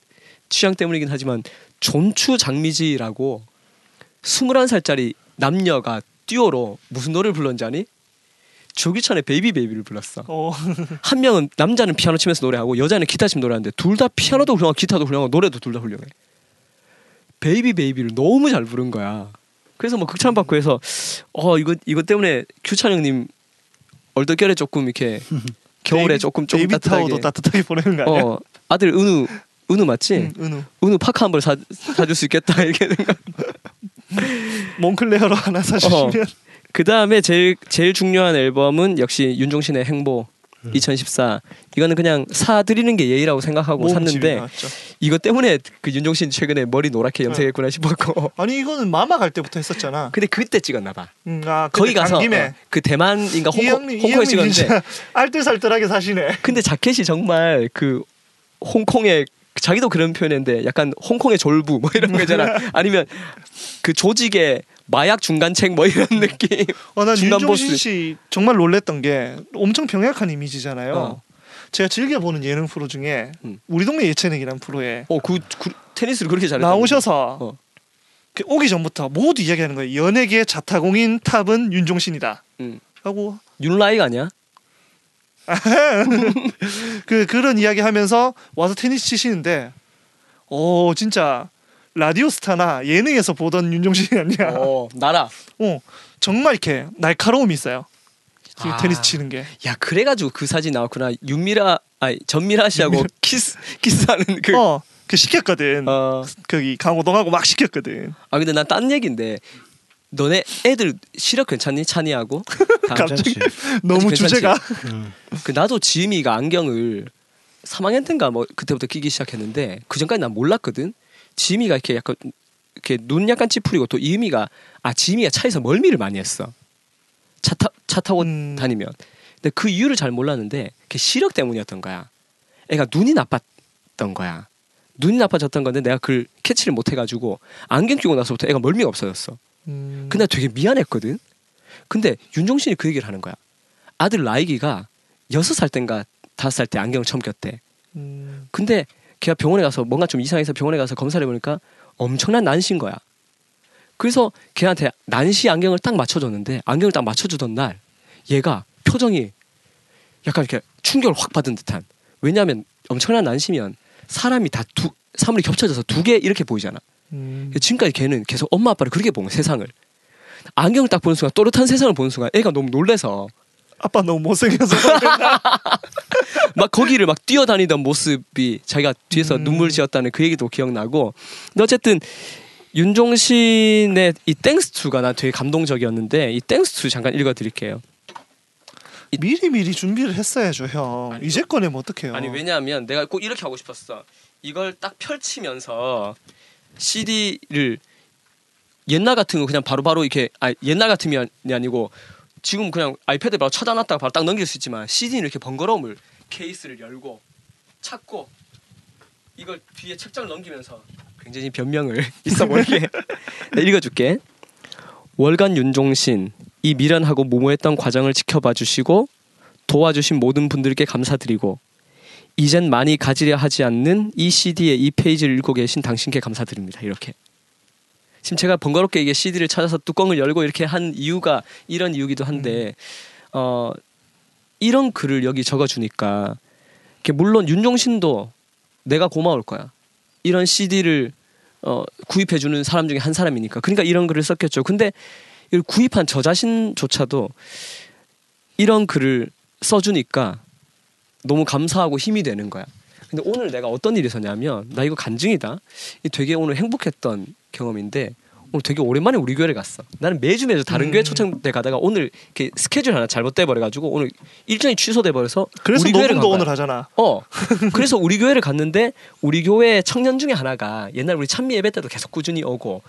취향 때문이긴 하지만 존추 장미지라고 21살짜리 남녀가 듀오로 무슨 노래를 불렀는지 아니? 조규찬의 Baby Baby를 불렀어. 어. 한 명은 남자는 피아노 치면서 노래하고 여자는 기타 치면서 노래하는데 둘 다 피아노도 훌륭하고 기타도 훌륭하고 노래도 둘 다 훌륭해. Baby Baby를 너무 잘 부른 거야. 그래서 뭐 극찬 받고 해서 어 이거 이거 때문에 규찬 형님 얼떨결에 조금 이렇게 겨울에 Baby- 조금 조금 Baby 따뜻하게 타워도 따뜻하게 보내는 거 아니야? 어 아들 은우 은우 맞지? 응, 은우. 은우 파카 한 벌 사 사줄 수 있겠다 이렇게 생각. 몽클레어로 하나 사주시면 그 다음에 제일 제일 중요한 앨범은 역시 윤종신의 행보 2014. 이거는 그냥 사 드리는 게 예의라고 생각하고 샀는데. 이것 때문에 그 윤종신 최근에 머리 노랗게 염색했구나 싶었고. 아니 이거는 마마 갈 때부터 했었잖아. 근데 그때 찍었나 봐. 음, 아, 거기 가서 어, 그 대만인가 이 홍콩 홍콩에 찍었는데 알뜰살뜰하게 사시네. 근데 자켓이 정말 그 홍콩의 자기도 그런 표현인데 약간 홍콩의 졸부 뭐 이런 거잖아. 아니면 그 조직의 마약 중간책 뭐 이런 느낌. 어, 난 중간 윤종신. 씨 정말 놀랬던 게 엄청 병약한 이미지잖아요. 어. 제가 즐겨 보는 예능 프로 중에 음. 우리 동네 예체능이라는 프로에 어, 그, 그 테니스를 그렇게 잘했다. 나오셔서 어. 그 오기 전부터 모두 이야기하는 거예요. 연예계 자타공인 탑은 윤종신이다. 음. 하고 윤라이가 아니야? 그 그런 이야기 하면서 와서 테니스 치시는데 오 진짜 라디오 스타나 예능에서 보던 윤종신이 아니야. 어. 어, 나라. 정말 이렇게 날카로움이 있어요. 그 아. 테니스 치는 게. 야 그래가지고 그 사진 나왔구나. 윤미라 아니 전미라 씨하고 키스 키스하는 그. 어. 어, 그 시켰거든. 거기 강호동하고 막 시켰거든. 아 근데 난 딴 얘긴데 너네 애들 시력 괜찮니 찬이하고? 다 갑자기 괜찮지. 너무? 주제가 음. 그 나도 지음이가 안경을 3학년 때인가 뭐 그때부터 끼기 시작했는데 그 전까지 난 몰랐거든. 지음이가 이렇게 약간 이렇게 눈 약간 찌푸리고 또 이음이가 아 지음이가 차에서 멀미를 많이 했어. 차, 타, 차 타고 음. 다니면. 근데 그 이유를 잘 몰랐는데 그 시력 때문이었던 거야. 애가 눈이 나빴던 거야. 눈이 나빠졌던 건데 내가 그걸 캐치를 못 해가지고 안경 끼고 나서부터 애가 멀미가 없어졌어. 음, 근데 되게 미안했거든. 근데 윤종신이 그 얘기를 하는 거야. 아들 라이기가 여섯 살 땐가 다섯 살 때 안경을 처음 꼈대. 음, 근데 걔가 병원에 가서 뭔가 좀 이상해서 병원에 가서 검사를 해보니까 엄청난 난시인 거야. 그래서 걔한테 난시 안경을 딱 맞춰줬는데 안경을 딱 맞춰주던 날 얘가 표정이 약간 이렇게 충격을 확 받은 듯한. 왜냐하면 엄청난 난시면 사람이 다 두 사물이 겹쳐져서 두 개 이렇게 보이잖아. 음. 지금까지 걔는 계속 엄마 아빠를 그렇게 본 거야 세상을. 안경을 딱 보는 순간 또렷한 세상을 보는 순간 애가 너무 놀래서 아빠 너무 못생겨서 막 거기를 막 뛰어다니던 모습이 자기가 뒤에서 음. 눈물 지었다는 그 얘기도 기억나고 근데 어쨌든 윤종신의 이 Thanks to가 난 되게 감동적이었는데 이 Thanks to 잠깐 읽어드릴게요. 미리 미리 준비를 했어야죠 형. 아니, 이제 꺼내면 어떡해요? 아니 왜냐하면 내가 꼭 이렇게 하고 싶었어. 이걸 딱 펼치면서 CD를 옛날 같은 거 그냥 바로바로 이렇게 아 옛날 같으면 아니고 지금 그냥 아이패드 바로 찾아놨다가 바로 딱 넘길 수 있지만 CD는 이렇게 번거로움을 케이스를 열고 찾고 이걸 뒤에 책장을 넘기면서 굉장히 변명을 있어 보이게 네, 읽어줄게. 월간 윤종신 이 미련하고 무모했던 과정을 지켜봐 주시고 도와주신 모든 분들께 감사드리고 이젠 많이 가지려 하지 않는 이 CD의 이 페이지를 읽고 계신 당신께 감사드립니다. 이렇게. 지금 제가 번거롭게 이게 CD를 찾아서 뚜껑을 열고 이렇게 한 이유가 이런 이유기도 한데 어 이런 글을 여기 적어주니까 물론 윤종신도 내가 고마울 거야. 이런 CD를 어, 구입해주는 사람 중에 한 사람이니까. 그러니까 이런 글을 썼겠죠. 근데 이걸 구입한 저 자신조차도 이런 글을 써주니까 너무 감사하고 힘이 되는 거야. 근데 오늘 내가 어떤 일이 있었냐면 나 이거 간증이다. 이 되게 오늘 행복했던 경험인데 오늘 되게 오랜만에 우리 교회를 갔어. 나는 매주 매주 다른 음. 교회 초청돼 가다가 오늘 이렇게 스케줄 하나 잘못돼 버려 가지고 오늘 일정이 취소돼 버려서 그래서 우리 교회를. 오늘 하잖아. 어. 그래서 우리 교회를 갔는데 우리 교회 청년 중에 하나가 옛날 우리 찬미 예배 때도 계속 꾸준히 오고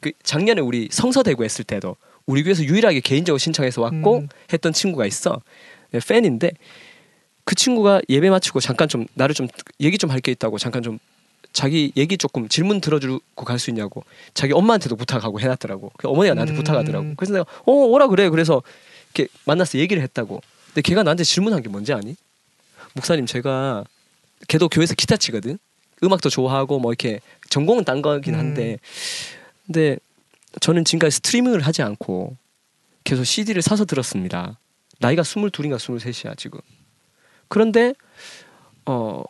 그 작년에 우리 성서 대구 했을 때도 우리 교회에서 유일하게 개인적으로 신청해서 왔고 음. 했던 친구가 있어. 네, 팬인데 그 친구가 예배 마치고 잠깐 좀 나를 좀 얘기 좀 할 게 있다고 잠깐 좀 자기 얘기 조금 질문 들어주고 갈 수 있냐고 자기 엄마한테도 부탁하고 해놨더라고. 그 어머니가 나한테 음. 부탁하더라고. 그래서 내가 어 오라 그래. 그래서 이렇게 만나서 얘기를 했다고. 근데 걔가 나한테 질문한 게 뭔지 아니? 목사님 제가 걔도 교회에서 기타 치거든. 음악도 좋아하고 뭐 이렇게 전공은 딴 거긴 한데 근데 저는 지금까지 스트리밍을 하지 않고 계속 CD를 사서 들었습니다. 나이가 22인가 23이야 지금. 그런데 어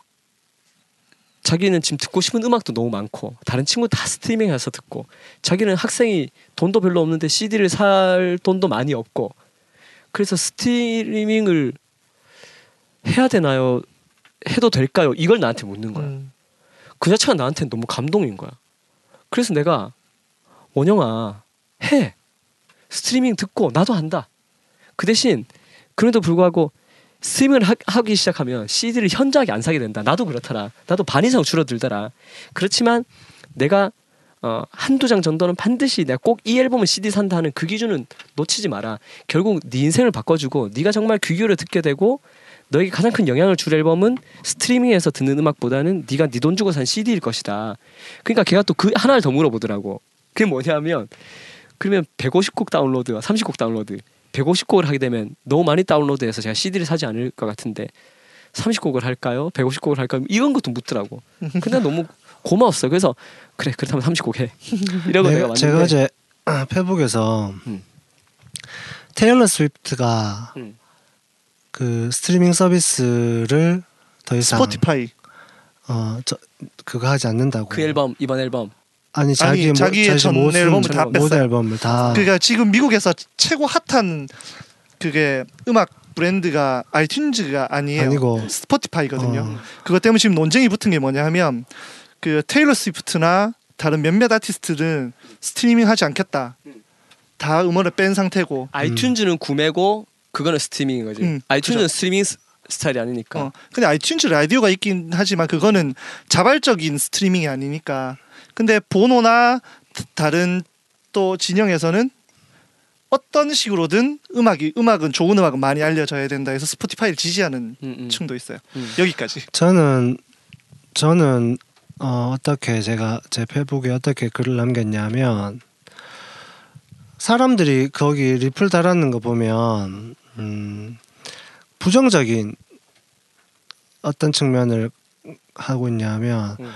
자기는 지금 듣고 싶은 음악도 너무 많고 다른 친구 다 스트리밍해서 듣고 자기는 학생이 돈도 별로 없는데 CD를 살 돈도 많이 없고 그래서 스트리밍을 해야 되나요? 해도 될까요? 이걸 나한테 묻는 거야. 음. 그 자체가 나한테 너무 감동인 거야. 그래서 내가 원영아 해 스트리밍 듣고 나도 한다. 그 대신 그래도 불구하고 스트리밍을 하, 하기 시작하면 CD를 현저하게 안 사게 된다. 나도 그렇더라. 나도 반 이상 줄어들더라. 그렇지만 내가 어, 한두 장 정도는 반드시 내가 꼭 이 앨범을 CD 산다 하는 그 기준은 놓치지 마라. 결국 네 인생을 바꿔주고 네가 정말 귀 기울여 듣게 되고 너에게 가장 큰 영향을 줄 앨범은 스트리밍에서 듣는 음악보다는 네가 네 돈 주고 산 CD일 것이다. 그러니까 걔가 또 그 하나를 더 물어보더라고. 그게 뭐냐면 그러면 150곡 다운로드와 30곡 다운로드 150곡을 하게 되면 너무 많이 다운로드해서 제가 CD를 사지 않을 것 같은데 30곡을 할까요? 150곡을 할까요? 이런 것도 묻더라고. 근데 너무 고마웠어. 그래서 그래 그렇다면 30곡 해. 이러고 내가 내가, 왔는데 제가 어제 페북에서 음. 테일러 스위프트가 음. 그 스트리밍 서비스를 더 이상 스포티파이. 어 저 그거 하지 않는다고. 그 앨범 이번 앨범 아니 자기 모, 자기의 자기 전 모든 앨범을 다 뺐어요. 앨범을 다 그러니까 지금 미국에서 최고 핫한 그게 음악 브랜드가 아이튠즈가 아니에요. 아니고. 스포티파이거든요. 어. 그것 때문에 지금 논쟁이 붙은 게 뭐냐 하면 그 테일러 스위프트나 다른 몇몇 아티스트는 스트리밍 하지 않겠다. 다 음원을 뺀 상태고. 아이튠즈는 구매고 그거는 스트리밍인 거지. 음, 아이튠즈는 그죠. 스트리밍 스, 스타일이 아니니까. 어. 근데 아이튠즈 라디오가 있긴 하지만 그거는 자발적인 스트리밍이 아니니까. 근데 보노나 다- 다른 또 진영에서는 어떤 식으로든 음악이 음악은 좋은 음악은 많이 알려져야 된다 해서 스포티파이를 지지하는 음, 음. 층도 있어요. 음. 여기까지. 저는 저는 어, 어떻게 제가 제 페북에 어떻게 글을 남겼냐면 사람들이 거기 리플 달았는 거 보면 음, 부정적인 어떤 측면을 하고 있냐면 음.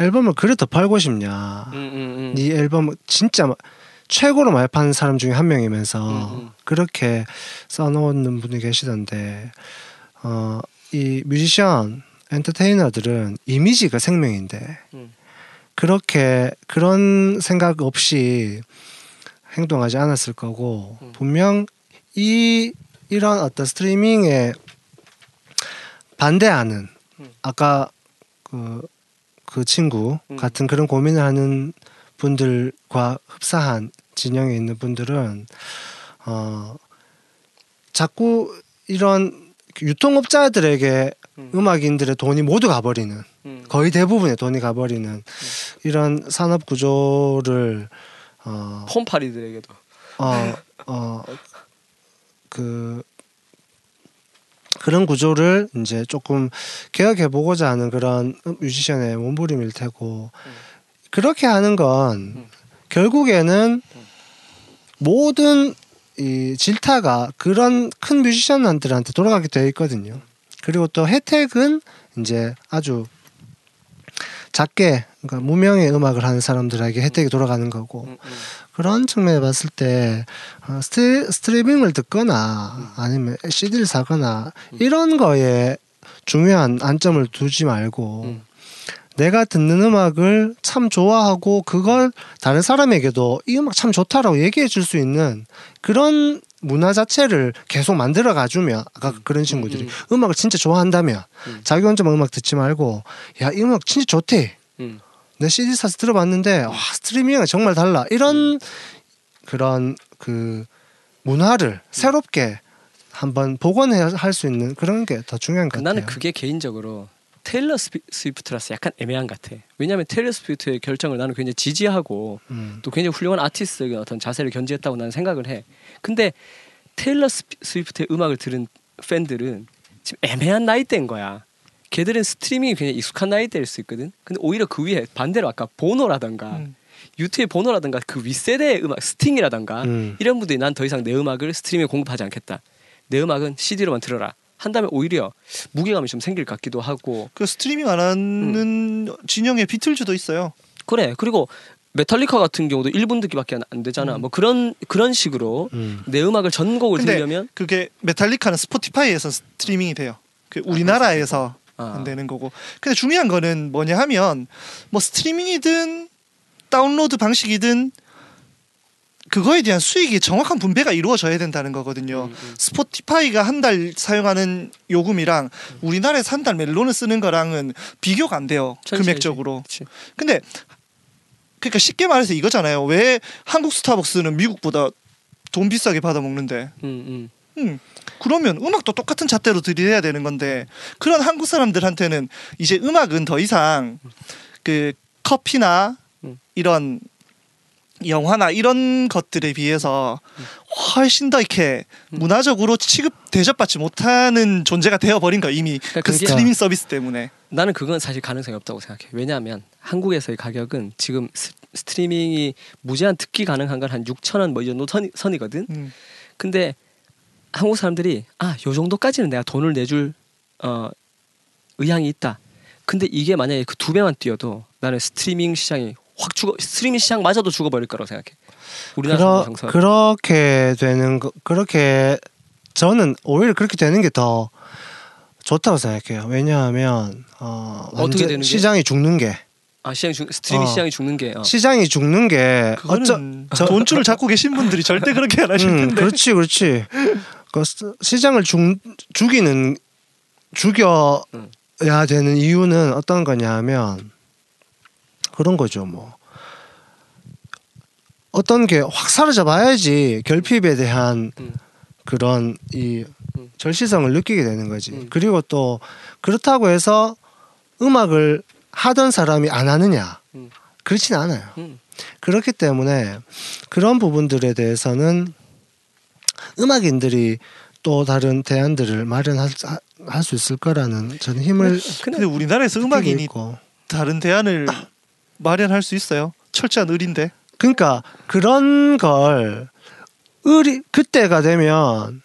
앨범을 그래 더 팔고 싶냐 음, 음, 음. 네 앨범 진짜 마- 최고로 많이 파는 사람 중에 한 명이면서 음, 음. 그렇게 써놓는 분이 계시던데 어, 이 뮤지션 엔터테이너들은 이미지가 생명인데 음. 그렇게 그런 생각 없이 행동하지 않았을 거고 음. 분명 이 이런 어떤 스트리밍에 반대하는 음. 아까 그, 그 친구 음. 같은 그런 고민을 하는 분들과 흡사한 진영에 있는 분들은 어 자꾸 이런 유통업자들에게 음. 음악인들의 돈이 모두 가버리는 음. 거의 대부분의 돈이 가버리는 이런 산업 구조를 어, 폼파리들에게도. 어, 어, 그 그런 구조를 이제 조금 개혁해 보고자 하는 그런 뮤지션의 몸부림일 테고 그렇게 하는 건 음. 결국에는 모든 이 질타가 그런 큰 뮤지션들한테 돌아가게 되어 있거든요. 그리고 또 혜택은 이제 아주 작게 그러니까 무명의 음악을 하는 사람들에게 혜택이 돌아가는 거고 음, 음. 그런 측면에 봤을 때 어, 스트, 스트리밍을 듣거나 아니면 CD를 사거나 이런 거에 중요한 안점을 두지 말고 음. 내가 듣는 음악을 참 좋아하고 그걸 다른 사람에게도 이 음악 참 좋다라고 얘기해 줄 수 있는 그런 문화 자체를 계속 만들어 가주면 아까 그런 친구들이 음, 음, 악을 진짜 좋아한다면 음. 자기 혼자만 음악 듣지 말고 야 이 음악 진짜 좋대 음. 내 CD 사서 들어봤는데 와 스트리밍은 정말 달라 이런 그런 그 문화를 새롭게 한번 복원할 수 있는 그런 게 더 중요한 것 같아요. 나는 그게 개인적으로 테일러 스위프트라서 약간 애매한 것 같아. 왜냐하면 테일러 스위프트의 결정을 나는 굉장히 지지하고 음. 또 굉장히 훌륭한 아티스트의 어떤 자세를 견지했다고 나는 생각을 해. 근데 테일러 스위프트의 음악을 들은 팬들은 지금 애매한 나이대인 거야. 걔들은 스트리밍이 굉장히 익숙한 나이대일 수 있거든. 근데 오히려 그 위에 반대로 아까 보노라던가 음. U2의 보노라던가 그 윗세대의 음악 스팅이라던가 음. 이런 분들이 난 더 이상 내 음악을 스트리밍에 공급하지 않겠다. 내 음악은 CD로만 들어라. 한다면 오히려 무게감이 좀 생길 것 같기도 하고 그 스트리밍 안 하는 음. 진영의 비틀즈도 있어요. 그래 그리고 메탈리카 같은 경우도 1분 듣기밖에 안- 안 되잖아. 뭐 그런 그런 식으로 음. 내 음악을 전곡을 근데 들으려면 그게 메탈리카는 스포티파이에서 스트리밍이 돼요. 그 우리나라에서 아. 안 되는 거고. 근데 중요한 거는 뭐냐 하면 뭐 스트리밍이든 다운로드 방식이든 그거에 대한 수익이 정확한 분배가 이루어져야 된다는 거거든요. 음, 음. 스포티파이가 한 달 사용하는 요금이랑 우리나라에서 한 달 멜론을 쓰는 거랑은 비교가 안 돼요. 천천히 금액적으로. 그치. 근데 그러니까 쉽게 말해서 이거잖아요. 왜 한국 스타벅스는 미국보다 돈 비싸게 받아 먹는데? 음. 그러면 음악도 똑같은 잣대로 들이대야 되는 건데 그런 한국 사람들한테는 이제 음악은 더 이상 그 커피나 음. 이런 영화나 이런 것들에 비해서 훨씬 더 이렇게 음. 문화적으로 취급 대접받지 못하는 존재가 되어버린 거야 이미 그 그게- 스트리밍 서비스 때문에 나는 그건 사실 가능성이 없다고 생각해. 왜냐하면 한국에서의 가격은 지금 스, 스트리밍이 무제한 듣기 가능한 건 한 6천 원뭐 이 정도 선, 선이거든. 음. 근데 한국 사람들이 아 요 정도까지는 내가 돈을 내줄 어, 의향이 있다. 근데 이게 만약에 그 두 배만 뛰어도 나는 스트리밍 시장이 확 죽어 스트리밍 시장마저도 죽어버릴 거라고 생각해. 우리나라 그러, 그렇게 되는 거 그렇게 저는 오히려 그렇게 되는 게 더 좋다고 생각해요. 왜냐하면 어, 어떻게 되는 게? 시장이 죽는 게 아 시장이 죽, 스트리밍 어. 시장이 죽는 게 어. 시장이 죽는 게 어쩌 그거는 돈줄을 잡고 계신 분들이 절대 그렇게 안 하실 음, 텐데 그렇지, 그렇지. 그 시- 시장을 죽, 죽이는 죽여야 음. 되는 이유는 어떤 거냐면 그런 거죠 뭐 어떤 게 확 사라져 봐야지 결핍에 대한 음. 그런 이 음. 절실성을 느끼게 되는 거지 음. 그리고 또 그렇다고 해서 음악을 하던 사람이 안 하느냐 음. 그렇진 않아요 음. 그렇기 때문에 그런 부분들에 대해서는 음악인들이 또 다른 대안들을 마련할 할수 있을 거라는 저는 힘을 근데 우리나라에서 음악인이 있고. 다른 대안을 마련할 수 있어요. 철저한 의리인데. 그러니까 그런 걸 의리 그때가 되면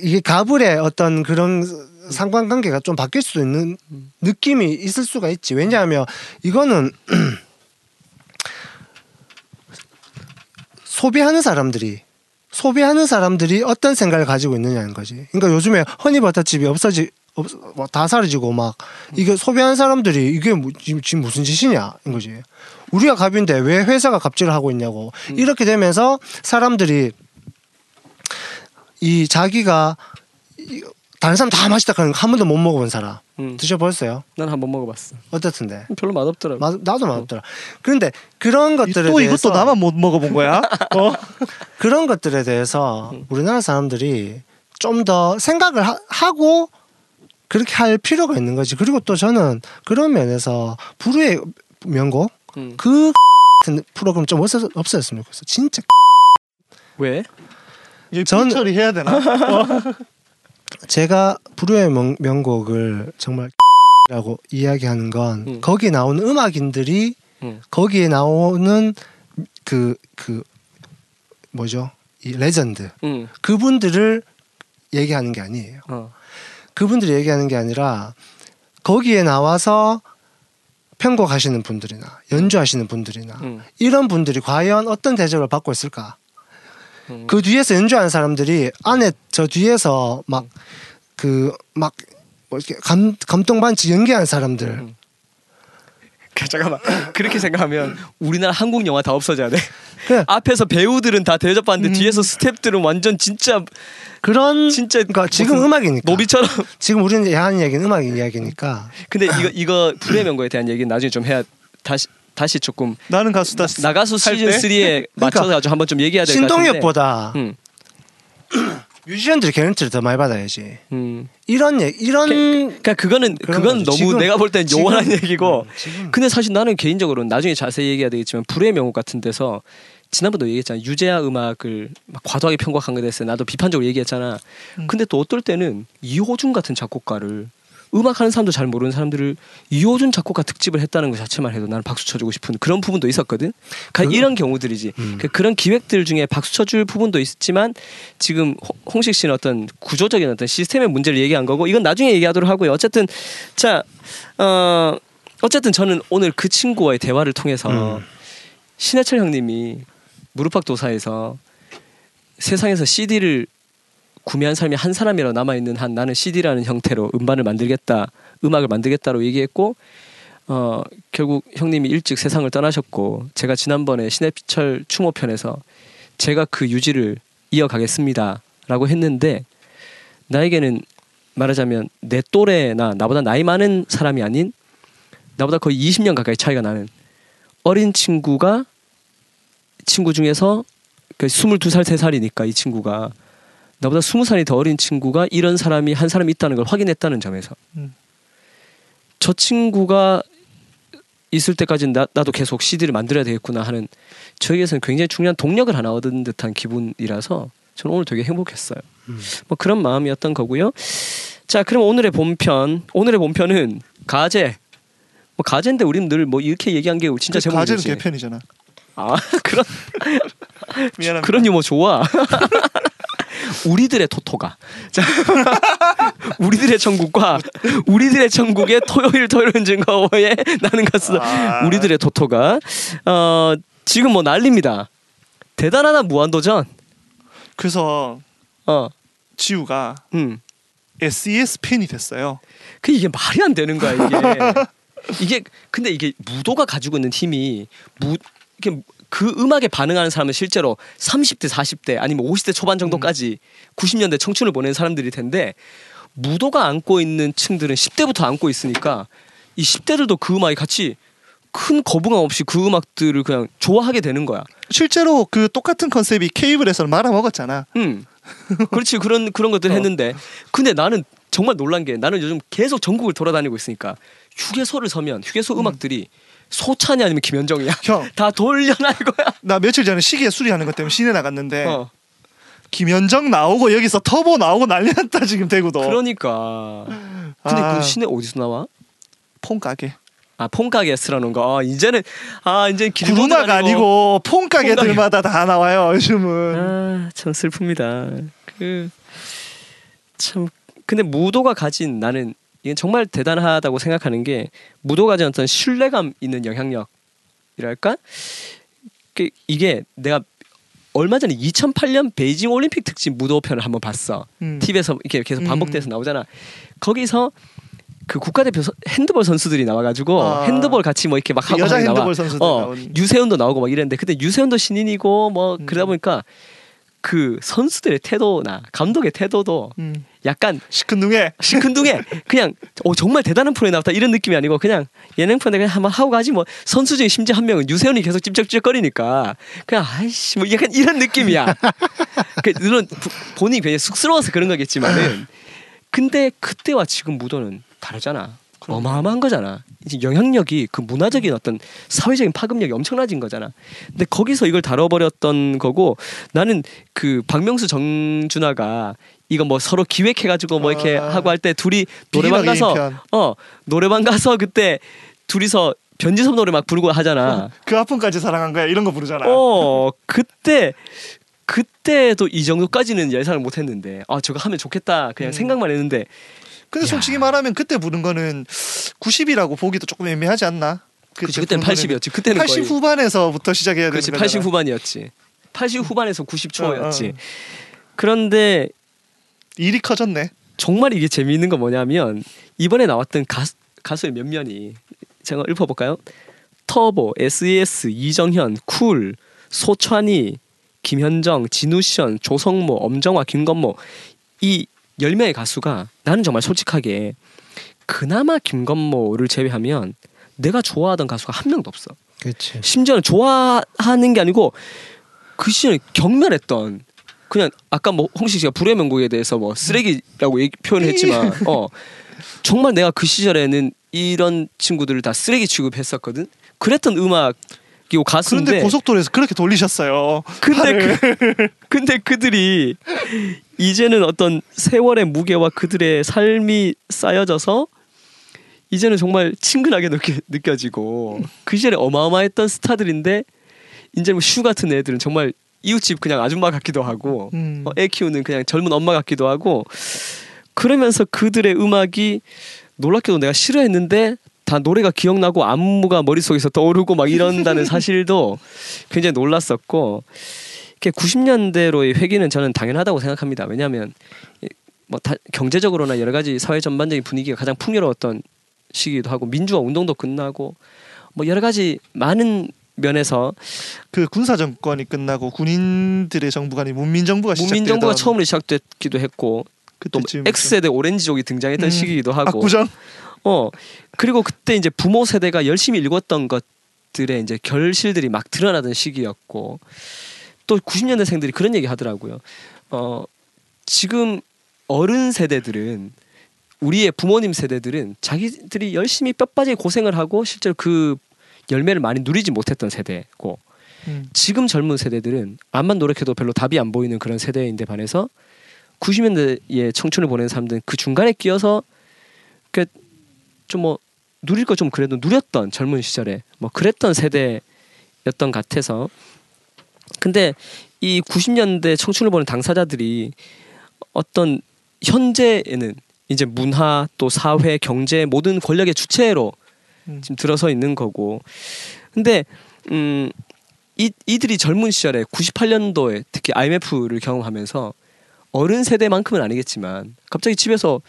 이게 가불의 어떤 그런 상관관계가 좀 바뀔 수 있는 느낌이 있을 수가 있지. 왜냐하면 이거는 소비하는 사람들이 소비하는 사람들이 어떤 생각을 가지고 있느냐는 거지. 그러니까 요즘에 허니버터집이 없어지 없, 뭐다 사라지고 막 이게 소비하는 사람들이 이게 뭐, 지금, 무슨 짓이냐 인 거지. 우리가 갑인데 왜 회사가 갑질을 하고 있냐고. 이렇게 되면서 사람들이 이 자기가 이- 다른 사람 다 맛있다 하는 거한 번도 못 먹어본 사람 음. 드셔보셨어요? 난 한 번 먹어봤어. 어떻던데? 별로 맛없더라고. 마- 나도 맛없더라. 그런데 그런 것들에 또 대해서 이것도 나만 못 먹어본 거야. 어? 그런 것들에 대해서 음. 우리나라 사람들이 좀 더 생각을 하, 고 그렇게 할 필요가 있는 거지. 그리고 또 저는 그런 면에서 불후의 명곡 음. 그 같은 프로그램 좀 없었, 없었으면 좋겠어. 진짜 왜? 전- 전... 처리해야 되나? 제가 불후의 명, 명곡을 정말 라고 이야기하는 건 음. 거기에 나오는 음악인들이 음. 거기에 나오는 그그 뭐죠 이 레전드 응. 그분들을 얘기하는 게 아니에요. 어. 그분들이 얘기하는 게 아니라 거기에 나와서 편곡하시는 분들이나 연주하시는 분들이나 응. 이런 분들이 과연 어떤 대접을 받고 있을까? 음. 그 뒤에서 연주하는 사람들이 안에 저 뒤에서 막 그 막 뭐 이렇게 감 감동 반치 연기하는 사람들 음. 그, 잠깐만 그렇게 생각하면 우리나라 한국 영화 다 없어져야 돼. 그래 앞에서 배우들은 다 대접받는데 음. 뒤에서 스탭들은 완전 진짜 그런 진짜 그러니까 지금 음악이니까 노비처럼. 지금 우리는 하는 이야기는 음악 이야기니까 근데 이거 이거 불의 명곡에 대한 얘기는 나중에 좀 해야 다시 다시 조금 나는 가수다. 나 가수 할 시즌 때? 3에 맞춰서 가지고 한번 좀 얘기해야 될것 같은데. 신동엽보다 음. 뮤지션들이 개런티를 더 많이 받아야지. 음. 이런 얘 이런 그러니까 그거는 그건. 너무 지금- 내가 볼 땐 요원한 얘기고. 음, 근데 사실 나는 개인적으로 나중에 자세히 얘기해야 되겠지만 불의 명곡 같은 데서 지난번도 얘기했잖아 유재하 음악을 막 과도하게 편곡한 것에 대해서 나도 비판적으로 얘기했잖아. 음. 근데 또 어떨 때는 이호준 같은 작곡가를 음악하는 사람도 잘 모르는 사람들을 이호준 작곡가 특집을 했다는 것 자체만 해도 나는 박수 쳐주고 싶은 그런 부분도 있었거든. 그러니까 그- 이런 경우들이지. 음. 그 그런 기획들 중에 박수 쳐줄 부분도 있지만 지금 홍- 홍식 씨는 어떤 구조적인 어떤 시스템의 문제를 얘기한 거고 이건 나중에 얘기하도록 하고요. 어쨌든 자 어. 어쨌든 저는 오늘 그 친구와의 대화를 통해서 음. 신해철 형님이 무릎팍 도사에서 세상에서 CD를 구매한 사람이 한 사람이라도 남아 있는 한 나는 CD라는 형태로 음반을 만들겠다, 음악을 만들겠다로 얘기했고 어 결국 형님이 일찍 세상을 떠나셨고 제가 지난번에 신해철 추모 편에서 제가 그 유지를 이어가겠습니다라고 했는데 나에게는 말하자면 내 또래나 나보다 나이 많은 사람이 아닌 나보다 거의 20년 가까이 차이가 나는 어린 친구가 친구 중에서 그 22살 3살이니까 이 친구가 나보다 20살이 더 어린 친구가 이런 사람이 한 사람이 있다는 걸 확인했다는 점에서 음. 저 친구가 있을 때까지는 나, 나도 계속 CD를 만들어야 되겠구나 하는 저에게서는 굉장히 중요한 동력을 하나 얻은 듯한 기분이라서 저는 오늘 되게 행복했어요. 음. 뭐 그런 마음이었던 거고요. 자, 그럼 오늘의 본편 오늘의 본편은 가제. 뭐 가제인데 우리는 늘 뭐 이렇게 얘기한 게 진짜 그 가제는 제목이지. 개편이잖아. 아 그런 미안합니다. 그런 유머 좋아. 우리들의 토토가. 자, 우리들의 천국과 우리들의 천국의 토요일 토요일은 증거에 나는 가수 아. 우리들의 토토가 어 지금 뭐 난립니다. 대단하다 무한도전. 그래서 어, 지우가 음. SES 팬이 됐어요. 그 이게 말이 안 되는 거야 이게. 이게 근데 이게 무도가 가지고 있는 힘이 무 이게 그 음악에 반응하는 사람은 실제로 30대, 40대 아니면 50대 초반 정도까지 90년대 청춘을 보낸 사람들일 텐데 무도가 안고 있는 층들은 10대부터 안고 있으니까 이 10대들도 그 음악에 같이 큰 거부감 없이 그 음악들을 그냥 좋아하게 되는 거야. 실제로 그 똑같은 컨셉이 케이블에서 말아먹었잖아. 음. 그렇지 그런 그런 것들 어. 했는데 근데 나는 정말 놀란 게 나는 요즘 계속 전국을 돌아다니고 있으니까 휴게소를 서면 휴게소 음 악들이 소찬이 아니면 김현정이야. 형, 다 돌려놔 이거야. 나 며칠 전에 시계 수리하는 것 때문에 시내 나갔는데 어. 김현정 나오고 여기서 터보 나오고 난리 났다 지금 대구도. 그러니까. 근데 아. 그 시내 어디서 나와? 폰 가게. 아 폰가게에서 라는 거. 아, 이제는 아 이제 구루마가 아니고 폰 가게들마다 다 나와요 요즘은. 아참 슬픕니다. 그 참 근데 무도가 가진 나는 이게 정말 대단하다고 생각하는 게 무도가 가진 어떤 신뢰감 있는 영향력이랄까? 그 이게 내가 얼마 전에 2008년 베이징 올림픽 특집 무도편을 한번 봤어. 음. TV에서 이렇게 계속 음. 반복돼서 나오잖아. 거기서 그 국가대표 선- 핸드볼 선수들이 나와가지고 아. 핸드볼 같이 뭐 이렇게 막 하고 여자. 핸드볼 선수들 어, 나오는. 유세훈도 나오고 막 이랬는데 근데 유세훈도 신인이고 뭐 음. 그러다 보니까 그 선수들의 태도나 감독의 태도도 음. 약간 시큰둥해. 시큰둥해. 그냥 어 정말 대단한 프로에 나왔다. 이런 느낌이 아니고 그냥 예능 프로에 그냥 한번 하고 가지 뭐. 선수 중에 심지어 한 명은 유세훈이 계속 찝쩍찝쩍거리니까. 그냥 아이씨 뭐 약간 이런 느낌이야. 그 물론 부- 본인이 굉장히 쑥스러워서 그런 거겠지만은. 근데 그때와 지금 무도는 다르잖아 어마어마한 거잖아 이제 영향력이 그 문화적인 어떤 사회적인 파급력이 엄청나진 거잖아 근데 거기서 이걸 다뤄버렸던 거고 나는 그 박명수 정준하가 이거 뭐 서로 기획해가지고 뭐 이렇게 아. 하고 할 때 둘이 노래방 가서 편. 어 노래방 가서 그때 둘이서 변지섭 노래 막 부르고 하잖아. 그 아픔까지 사랑한 거야 이런 거 부르잖아. 어 그때 그때도 이 정도까지는 예상을 못했는데 아 저거 하면 좋겠다 그냥 음. 생각만 했는데 근데 야. 솔직히 말하면 그때 부른 거는 90이라고 보기도 조금 애매하지 않나? 그치 부른 거는 80이었지 그때는 80 거의 후반에서부터 시작해야 되는 거잖아. 80 후반이었지 80 후반에서 90 초였지 어, 어. 그런데 일이 커졌네. 정말 이게 재미있는 건 뭐냐면 이번에 나왔던 가수, 가수의 면면이 제가 읊어볼까요? 터보, SES, 이정현, 쿨, 소찬이, 김현정, 진우션, 조성모, 엄정화, 김건모 이 10명의 가수가 나는 정말 솔직하게 그나마 김건모를 제외하면 내가 좋아하던 가수가 한 명도 없어. 그렇지. 심지어는 좋아하는 게 아니고 그 시절에 경멸했던 그냥 아까 뭐 홍식 씨가 불의 명곡에 대해서 뭐 쓰레기라고 얘기, 표현했지만 어 정말 내가 그 시절에는 이런 친구들을 다 쓰레기 취급했었거든. 그랬던 음악 이고 가수인데 그런데 고속도로에서 그렇게 돌리셨어요. 근데. 그, 근데 그들이 이제는 어떤 세월의 무게와 그들의 삶이 쌓여져서 이제는 정말 친근하게 느껴, 느껴 지고 그 시절에 어마어마했던 스타들인데 이제 뭐슈 같은 애들은 정말 이웃집 그냥 아줌마 같기도 하고 음. 어, 애 키우는 그냥 젊은 엄마 같기도 하고 그러면서 그들의 음악이 놀랍게도 내가 싫어했는데 다 노래가 기억나고 안무가 머릿속에서 떠오르고 막 이런다는 사실도 굉장히 놀랐었고 이렇게 90년대로의 회귀는 저는 당연하다고 생각합니다. 왜냐하면 이- 뭐 다, 경제적으로나 여러 가지 사회 전반적인 분위기가 가장 풍요로웠던 시기이기도 하고 민주화 운동도 끝나고 뭐 여러 가지 많은 면에서 그 군사 정권이 끝나고 군인들의 정부가 아닌 문민 정부가 문민 정부가 처음으로 시작됐기도 했고 또 그때쯤 X 세대 오렌지족이 등장했던 음, 시기이기도 하고 압구정? 어 그리고 그때 이제 부모 세대가 열심히 읽었던 것들의 이제 결실들이 막 드러나던 시기였고 또 90년대생들이 그런 얘기 하더라고요. 어 지금 어른 세대들은 우리의 부모님 세대들은 자기들이 열심히 뼈 빠지게 고생을 하고 실제로 그 열매를 많이 누리지 못했던 세대고 음. 지금 젊은 세대들은 암만 노력해도 별로 답이 안 보이는 그런 세대인데 반해서 90년대의 청춘을 보낸 사람들은 그 중간에 끼어서 그좀 뭐 누릴 거 좀 그래도 누렸던 젊은 시절에 뭐 그랬던 세대였던 것 같아서 근데 이 90년대 청춘을 보낸 당사자들이 어떤 현재에는 이제 문화 또 사회 경제 모든 권력의 주체로 음. 지금 들어서 있는 거고 근데 음 이, 이들이 젊은 시절에 98년도에 특히 IMF를 경험하면서 어른 세대만큼은 아니겠지만 갑자기 집에서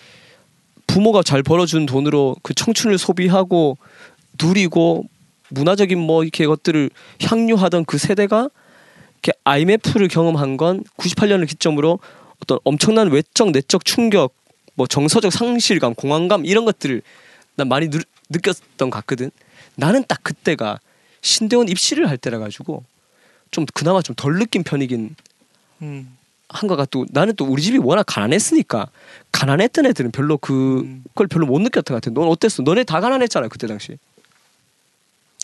부모가 잘 벌어준 돈으로 그 청춘을 소비하고 누리고 문화적인 뭐 이렇게 것들을 향유하던 그 세대가 IMF를 경험한 건 98년을 기점으로 어떤 엄청난 외적 내적 충격, 뭐 정서적 상실감, 공황감 이런 것들을 난 많이 느, 느꼈던 것 같거든. 나는 딱 그때가 신대원 입시를 할 때라 가지고 좀 그나마 좀 덜 느낀 편이긴 음. 한것 같고 나는 또 우리 집이 워낙 가난했으니까 가난했던 애들은 별로 음. 그걸 별로 못 느꼈던 것 같아. 넌 어땠어? 너네 다 가난했잖아 그때 당시.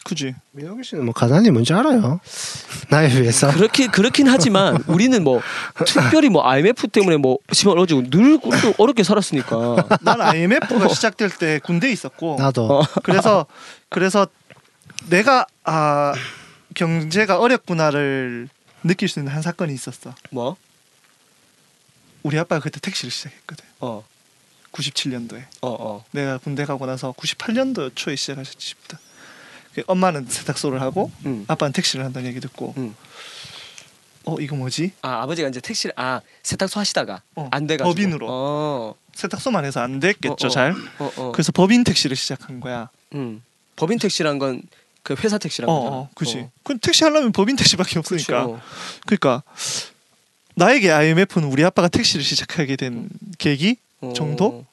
그지. 민혁이 씨는 뭐 가난이 뭔지 알아요? 나에 비해서. 그렇게 그렇긴 하지만 우리는 뭐 특별히 뭐 IMF 때문에 뭐 집안 어지고 늘 어렵게 살았으니까. 난 IMF가 시작될 때 군대에 있었고 나도. 어. 그래서 그래서 내가 아 경제가 어렵구나를 느낄 수 있는 한 사건이 있었어. 뭐? 우리 아빠가 그때 택시를 시작했거든. 어. 97년도에. 어 어. 내가 군대 가고 나서 98년도 초에 시작하셨지 싶다. 그 엄마는 세탁소를 하고 음. 아빠는 택시를 한다는 얘기 듣고 음. 어 이거 뭐지? 아 아버지가 이제 택시를 아 세탁소 하시다가 어, 안 돼가지고 법인으로. 어. 세탁소만 해서 안 됐겠죠 어, 어. 잘. 어 어. 그래서 법인 택시를 시작한 거야. 음. 법인 택시란 건 그 회사 택시란 어, 거잖아. 어 그지. 어. 그 택시 하려면 법인 택시밖에 없으니까. 그렇죠. 그러니까 나에게 IMF는 우리 아빠가 택시를 시작하게 된 계기 어. 정도?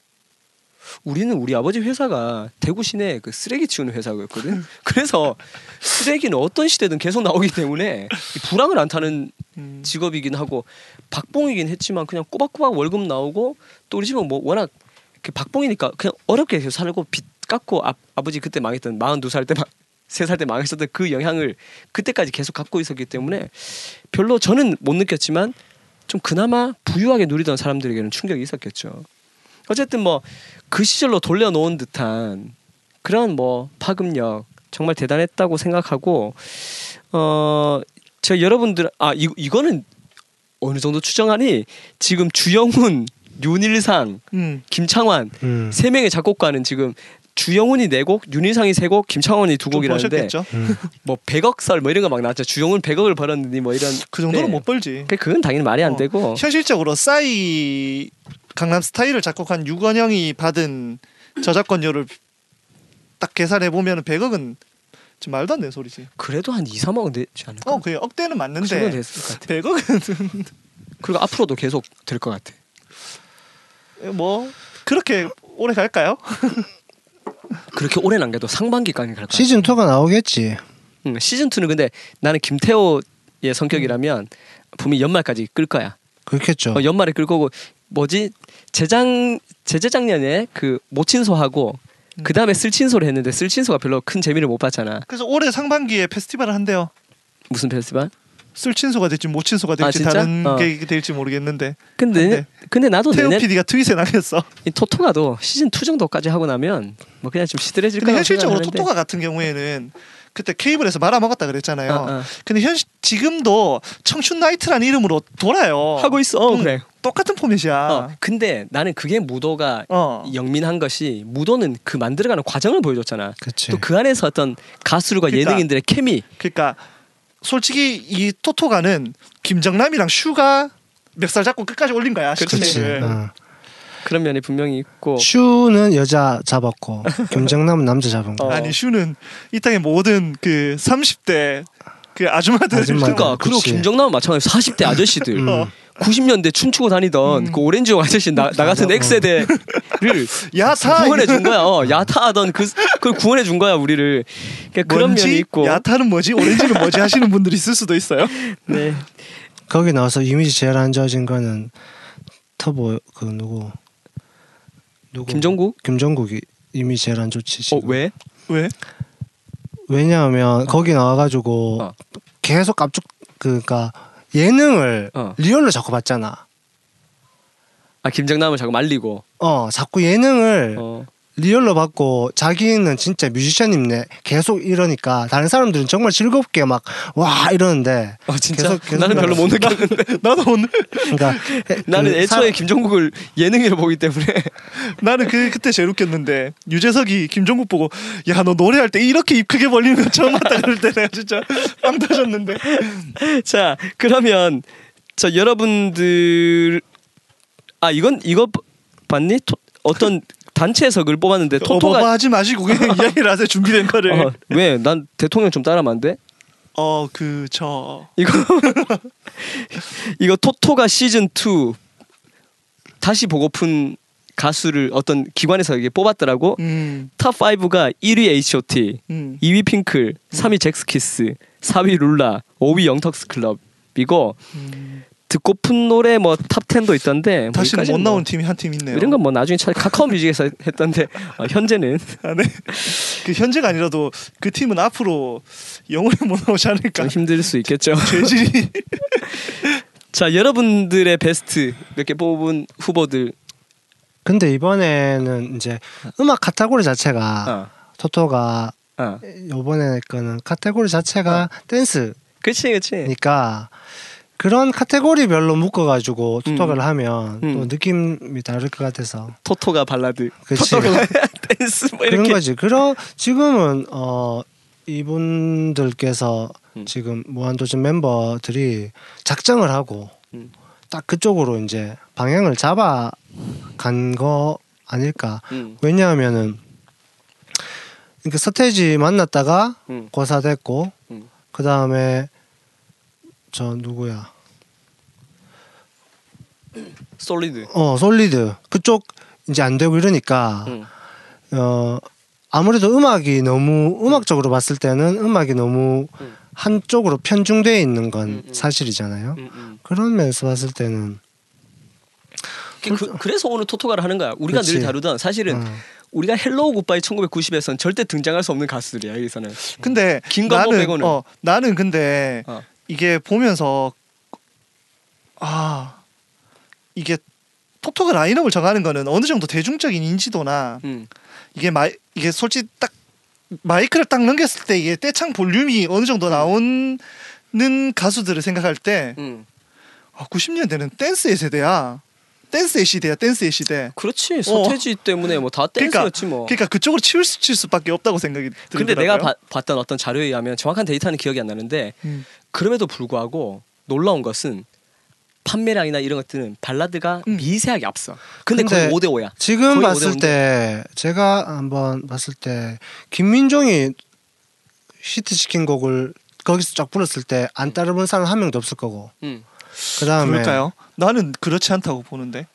우리는 우리 아버지 회사가 대구 시내 그 쓰레기 치우는 회사였거든. 그래서 쓰레기는 어떤 시대든 계속 나오기 때문에 이 불황을 안 타는 음. 직업이긴 하고 박봉이긴 했지만 그냥 꼬박꼬박 월급 나오고 또 우리 집은 뭐 워낙 그 박봉이니까 그냥 어렵게 계속 살고 빚 깎고 아, 아버지 그때 망했던 42살 때 막, 3살 때 망했었던 그 영향을 그때까지 계속 갖고 있었기 때문에 별로 저는 못 느꼈지만 좀 그나마 부유하게 누리던 사람들에게는 충격이 있었겠죠. 어쨌든 뭐 그 시절로 돌려놓은 듯한 그런 뭐 파급력 정말 대단했다고 생각하고 어 제가 여러분들 아 이, 이거는 어느 정도 추정하니 지금 주영훈, 윤일상, 음. 김창완 음. 세 명의 작곡가는 지금 주영훈이 네 곡, 윤일상이 세 곡, 김창완이 두좀 곡이라는데? 음. 뭐 100억 설 뭐 이런 거 막 나왔죠. 주영훈 100억을 벌었느니 뭐 이런 그 정도는 네. 못 벌지. 그- 그건 당연히 말이 안 어. 되고 현실적으로 싸이 강남 스타일을 작곡한 유건영이 받은 저작권료를 딱 계산해 보면 100억은 좀 말도 안 되는 소리지. 그래도 한 2, 3억은 되지 않을까? 어, 그게 억대는 그 맞는데 됐을 것 같아. 100억은 그리고 앞으로도 계속 될 것 같아. 뭐 그렇게 오래 갈까요? 그렇게 오래 남겨도 상반기까지 갈것 같아. 시즌 2가 나오겠지. 응, 시즌 2는 근데 나는 김태호의 성격이라면 분명히 연말까지 끌 거야. 그렇겠죠. 어, 연말에 끌 거고 뭐지 재작 재재작년에 그 모친소하고 음. 그 다음에 쓸친소를 했는데 쓸친소가 별로 큰 재미를 못 봤잖아. 그래서 올해 상반기에 페스티벌을 한대요. 무슨 페스티벌? 쓸친소가 될지 모친소가 아, 될지 진짜? 다른 어. 게 될지 모르겠는데 근데 네. 근데 나도 태우 내년 PD가 트윗에 남겼어. 이 토토가도 시즌 2 정도까지 하고 나면 뭐 그냥 좀 시들해질 근데 거라고 현실적으로 생각하는데. 토토가 같은 경우에는 그때 케이블에서 말아먹었다 그랬잖아요. 어, 어. 근데 현 지금도 청춘 나이트라는 이름으로 돌아요. 하고 있어. 어, 응. 그래. 똑같은 포맷이야. 어, 근데 나는 그게 무도가 어. 영민한 것이 무도는 그 만들어가는 과정을 보여줬잖아. 또 그 안에서 어떤 가수들과 그러니까. 예능인들의 케미. 그러니까 솔직히 이 토토가는 김정남이랑 슈가 멱살 잡고 끝까지 올린 거야 그치. 어. 그런 면이 분명히 있고. 슈는 여자 잡았고 김정남은 남자 잡은 거. 어. 아니 슈는 이 땅의 모든 그 30대 그 아줌마들 아줌마. 그러니까 그리고 그치. 김정남은 마찬가지 40대 아저씨들 음. 어. 90년대 춤추고 다니던 음. 그 오렌지용 아저씨 나, 나 같은. X세대를 야타 구원해 준 거야. 어, 야타하던 그 그걸 구원해 준 거야 우리를. 그러니까 그런 면이 있고. 야타는 뭐지 오렌지는 뭐지 하시는 분들이 있을 수도 있어요. 네. 거기 나와서 이미지 제일 안 좋아진 거는 터보 그 누구 누구? 김종국이 이미지 제일 안 좋지. 어 지금. 왜? 왜? 왜냐하면 거기 나와가지고 어. 계속 깜짝 그니까 예능을 어. 리얼로 자꾸 받잖아. 아 김정남을 자꾸 말리고. 어 자꾸 예능을 어. 리얼로 받고 자기는 진짜 뮤지션입네 계속 이러니까 다른 사람들은 정말 즐겁게 막 와 이러는데 어 진짜? 계속- 계속 나는 별로 못 느꼈는데. 나도 오늘 그러니까 나는 그 애초에 사- 김종국을 예능으로 보기 때문에. 나는 그 그때 제일 웃겼는데 유재석이 김종국 보고 야 너 노래할 때 이렇게 입 크게 벌리는 거 처음 봤다 그럴 때 내가 진짜 빵 터졌는데. 자 그러면 저 여러분들 아 이건 이거 봤니? 토- 어떤 단체석을 뽑았는데 토토가 어버버 하지 마시고 그냥 이야기를 하세요 준비된 거를. 어, 왜? 난 대통령 좀 따라하면 안 돼? 어 그 저 이거 이거 토토가 시즌 2 다시 보고픈 가수를 어떤 기관에서 이게 뽑았더라고. 음, 탑 5가 1위 H.O.T, 음. 2위 핑클, 3위 젝스키스, 4위 룰라, 5위 영턱스 클럽이고 음. 듣고픈 노래 뭐탑 10도 있던데 뭐 여기까지는 못 나온 뭐 팀이 한 팀 있네요. 이런 건 뭐 나중에 차라리 카카오 뮤직에서 했던데 어, 현재는 아, 네. 그 현재가 아니라도 그 팀은 앞으로 영원히 못 나오지 않을까. 좀 힘들 수 있겠죠. 죄질이 자 여러분들의 베스트 몇 개 뽑은 후보들 근데 이번에는 이제 음악 카테고리 자체가 어, 토토가 어. 요번에 거는 카테고리 자체가 댄스니까 그치 그치 그런 카테고리별로 묶어가지고 토토를 하면 음. 또 느낌이 다를 것 같아서 토토가 발라드 그치. 토토가 댄스 뭐 이렇게 거지. 그런 지금은 어 이분들께서 음. 지금 무한도전 멤버들이 작정을 하고 음. 딱 그쪽으로 이제 방향을 잡아 간 거 아닐까. 음, 왜냐하면은 이렇게 서태지 만났다가 음. 고사 됐고 음. 그 다음에 저 누구야? 솔리드 어 솔리드 그쪽 이제 안 되고 이러니까 음. 어 아무래도 음악이 너무 음악적으로 봤을 때는 음악이 너무 음. 한쪽으로 편중돼 있는 건 음, 음. 사실이잖아요. 음, 음. 그런 면에서 봤을 때는 그, 그래서 오늘 토토가를 하는 거야 우리가 늘 그치. 다루던 사실은 어, 우리가 Hello Goodbye 1990에선 절대 등장할 수 없는 가수들이야 여기서는 근데 김건모 나는 빼고는. 어 나는 근데 어. 이게 보면서 아 이게 토토가 라인업을 정하는 거는 어느 정도 대중적인 인지도나 음. 이게 마 이게 솔직히 딱 마이크를 딱 넘겼을 때 이게 떼창 볼륨이 어느 정도 나오는 가수들을 생각할 때 음. 아, 90년대는 댄스의 세대야. 댄스의 시대야. 댄스의 시대. 그렇지 서태지 때문에 뭐다 그러니까 댄스였지 뭐 그러니까 그쪽으로 치울 수, 칠 수밖에 없다고 생각이 들더라고요. 근데 내가 봐- 봤던 어떤 자료에 의하면 정확한 데이터는 기억이 안 나는데 음. 그럼에도 불구하고 놀라운 것은 판매량이나 이런 것들은 발라드가 음. 미세하게 앞서. 근데, 근데 거의 5대 5야. 지금 봤을 오대 때 제가 한번 봤을 때 김민종이 히트 시킨 곡을 거기서 쫙 불렀을 때 안 따라본 사람 한 명도 없을 거고 음. 그 다음에 그럴까요? 나는 그렇지 않다고 보는데.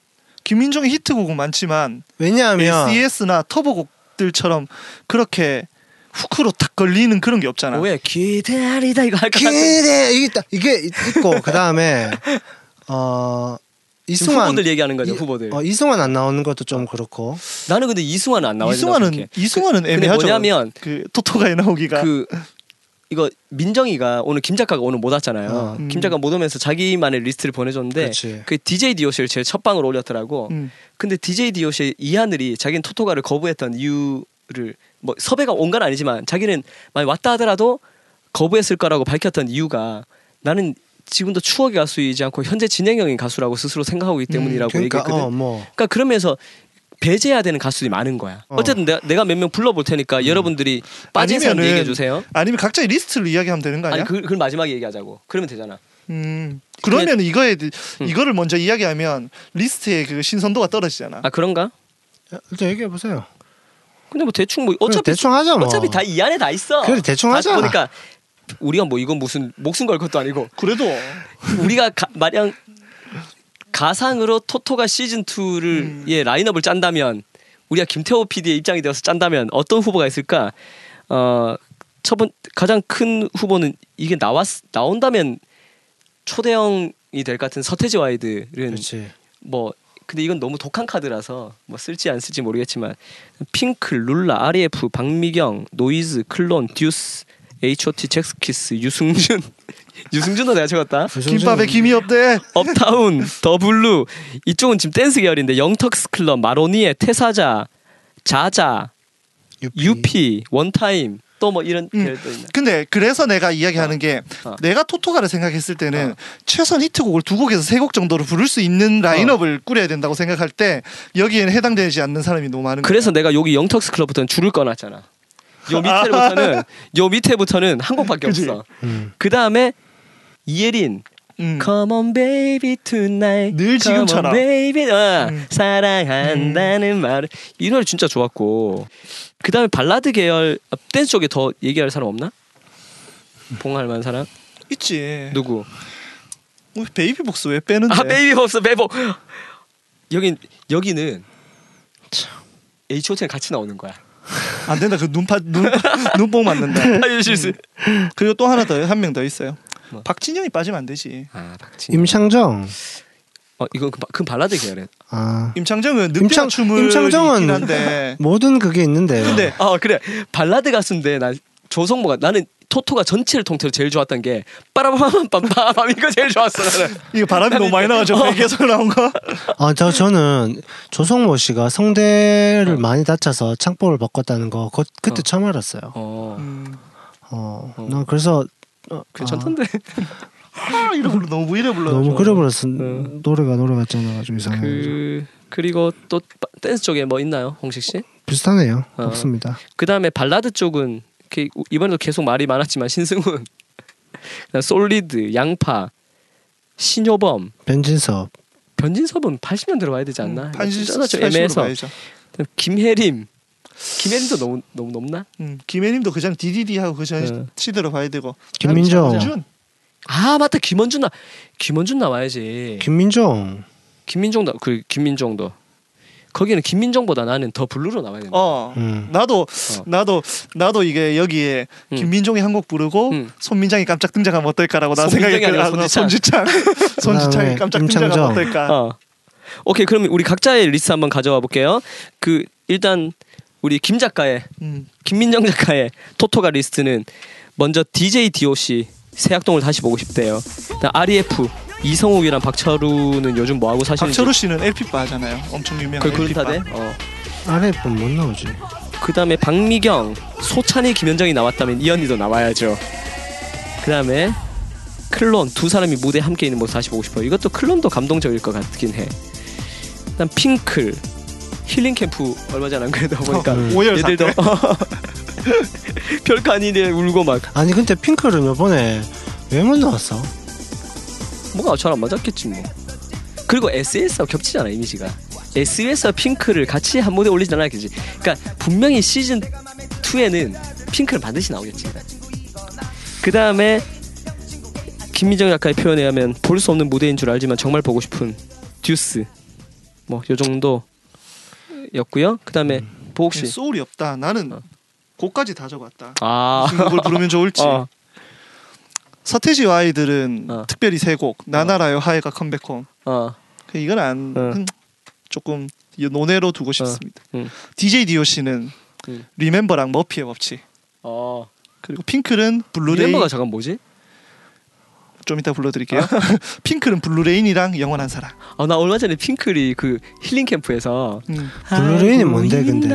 김민종의 히트곡은 많지만 왜냐하면 SES나 터보곡들처럼 그렇게 후크로 딱 걸리는 그런 게 없잖아. 왜 기다리다 이거 같은 기대 이게 딱- 이게 있고 그 다음에 어 이승환 후보들 얘기하는 거죠 이- 후보들. 어, 이승환 안 나오는 것도 좀 그렇고 나는 근데 이승환은 안 된다고 이승환은 생각해. 이승환은 근데 애매하죠. 뭐냐면 그 토토가에 나오기가 그 이거 민정이가 오늘 김 작가가 오늘 못 왔잖아요. 어. 음. 김 작가 못 오면서 자기만의 리스트를 보내줬는데 그렇지. 그 DJ DOC를 제일 첫 방으로 올렸더라고. 음. 근데 DJ DOC 이하늘이 자기는 토토가를 거부했던 이유를 뭐 섭외가 온 건 아니지만 자기는 만약 왔다 하더라도 거부했을 거라고 밝혔던 이유가 나는 지금도 추억의 가수이지 않고 현재 진행형인 가수라고 스스로 생각하고 있기 때문이라고 그러니까 얘기했거든. 어, 뭐 그러니까 그러면서 배제해야 되는 가수들이 많은 거야. 어. 어. 쨌든 내가, 내가 몇 명 불러볼 테니까 여러분들이 빠진 사람 얘기해 주세요. 아니면 각자의 리스트를 이야기하면 되는 거 아니야? 아니 그, 그걸 마지막에 얘기하자고. 그러면 되잖아. 음. 그러면 이거에 대- 음. 이거를 먼저 이야기하면 리스트의 그 신선도가 떨어지잖아. 아 그런가? 일단 얘기해 보세요. 근데 뭐 대충 뭐 어차피 대충 하자 뭐. 어차피 다 이 안에 다 있어. 그래, 대충 다 하자. 보니까 우리가 뭐 이건 무슨 목숨 걸 것도 아니고 그래도 우리가 가, 마냥 가상으로 토토가 시즌 2를 음. 예 라인업을 짠다면 우리가 김태호 PD의 입장이 되어서 짠다면 어떤 후보가 있을까? 어 첫번 가장 큰 후보는 이게 나왔 나온다면 초대형이 될 것 같은 서태지와 아이들은 그렇지. 뭐 근데 이건 너무 독한 카드라서 뭐 쓸지 안 쓸지 모르겠지만 핑크, 룰라, RF, 박미경, 노이즈, 클론, 듀스, H.O.T, 젝스키스, 유승준. 유승준도 내가 적었다. 김밥에 김이 없대. 업타운, 더블루. 이쪽은 지금 댄스 계열인데 영턱스 클럽, 마로니에, 태사자, 자자, 유피, 원타임 또 뭐 이런 음. 계열도 있나. 근데 그래서 내가 이야기하는 게 어. 내가 토토가를 생각했을 때는 어. 최선 히트곡을 두 곡에서 세 곡 정도로 부를 수 있는 라인업을 꾸려야 된다고 생각할 때 여기에는 해당되지 않는 사람이 너무 많은 그래서 거야. 내가 여기 영턱스 클럽부터는 줄을 꺼놨잖아. 요 밑에부터는 요 밑에부터는 한 곡밖에. 없어. 음. 그 다음에 이예린, 음. Come on baby tonight. 늘 지금처럼. Baby. 어, 음. 사랑한다는 말. 이 노래 진짜 좋았고. 그다음에 발라드 계열 아, 댄스 쪽에 더 얘기할 사람 없나? 봉할 만한 사람? 있지. 누구? 우리 베이비 복스 왜 빼는데? 아 베이비 없어 베복. 여긴 여기는 H.O.T랑 같이 나오는 거야. 안 된다. 그 눈파 눈 눈뽕 맞는다. 아유 실수. 그리고 또 하나 더 한 명 더 있어요. 뭐? 박진영이 빠지면 안 되지. 아 박진. 임창정. 어 이건 그, 바- 그 발라드 계열에. 아 임창정은 임창- 춤을 임창정은- 한데 모든 그게 있는데. 근데 아 그래 발라드 가수인데 나 조성모가 나는 토토가 전체를 통틀어 제일 좋았던 게 빠라밤빰빰빰 이거 제일 좋았어 나는. 이거 바람이 너무 많이 나가지고 어. 계속 나온 거. 아, 저 저는 조성모 씨가 성대를 많이 다쳐서 창법을 바꿨다는 거 그, 그때 어. 처음 알았어요. 어 음. 어, 어. 난 그래서 어, 괜찮던데. 아, 이래 불러 너무 이래 아, 불러. 너무 그래 버렸어. 어. 노래가 노래 같지 않아가지고 이상해. 그 그리고 또 바- 댄스 쪽에 뭐 있나요, 홍식 씨? 비슷하네요. 어. 없습니다. 그 다음에 발라드 쪽은 이렇게 이번에도 계속 말이 많았지만 신승훈, 그다음 솔리드, 양파, 신효범, 변진섭. 변진섭은 80년 들어와야 되지 않나? 판시 진짜 좀 스페셜로 애매해서. 김혜림, 김혜림도 너무 너무 높나? 음, 김혜림도 그전 DDD 하고 그전 네. 시대로 봐야 되고. 김민정. 아 맞다 김원준 나 김원준 나와야지. 김민정. 김민정도 그 김민정도 거기는 김민정보다 나는 더 블루로 나와야 된다. 어. 음. 나도 나도 나도 이게 여기에 음. 김민종이 한 곡 부르고 음. 손민장이 깜짝 등장하면 어떨까라고 나 생각했거든. 아니라 아, 손지창. 손지창. 손지창이 깜짝. 등장하면 어떨까? 어. 오케이 그럼 우리 각자의 리스트 한번 가져와 볼게요. 그 일단 우리 김 작가의 음. 김민정 작가의 토토가 리스트는 먼저 DJ DOC 세 악동을 다시 보고 싶대요. REF 이성욱이랑 박철우는 요즘 뭐 하고 사시는지 박철우 씨는 LP 바잖아요. 엄청 유명한 그 LP 바. 어. 아래 분못 나오지. 그다음에 박미경, 소찬휘, 김현정이 나왔다면 이 언니도 나와야죠. 그다음에 클론 두 사람이 무대 에 함께 있는 모습 다시 보고 싶어요. 이것도 클론도 감동적일 것 같긴 해. 그다음 핑클 힐링 캠프 얼마 전에 안 그래도 보니까 음. 오열 얘들도 사태. 별거 아닌데 울고 막 아니 근데 핑클은 요번에 왜 못 나왔어? 뭐가 잘 안 맞았겠지 뭐. 그리고 SES와 겹치잖아 이미지가. SES와 핑크를 같이 한 무대 올리진 않았겠지. 그러니까 분명히 시즌 2에는 핑크는 반드시 나오겠지. 그 다음에 김미정 작가의 표현에 하면 볼 수 없는 무대인 줄 알지만 정말 보고 싶은 듀스 뭐 요 정도 였고요. 그 다음에 보옥 씨. 소울이 없다. 나는 어. 곡까지 다 적었다. 아, 무슨 곡을 부르면 좋을지. 어, 서태지와 아이들은 어. 특별히 세 곡. 나나라요 하이가 컴백홈. 어, 그 이건 안 어. 음, 조금 이 논외로 두고 싶습니다. 음. DJ DOC는 음. Remember랑 머피의 법칙. 어. 그리고 핑클은 Blue Rain 멤버가 잠깐 뭐지? 좀 이따 불러드릴게요. 핑클은 Blue Rain이랑 영원한 사랑. 아, 나 얼마 전에 핑클이 그 힐링 캠프에서 음. Blue Rain이 뭔데, 근데?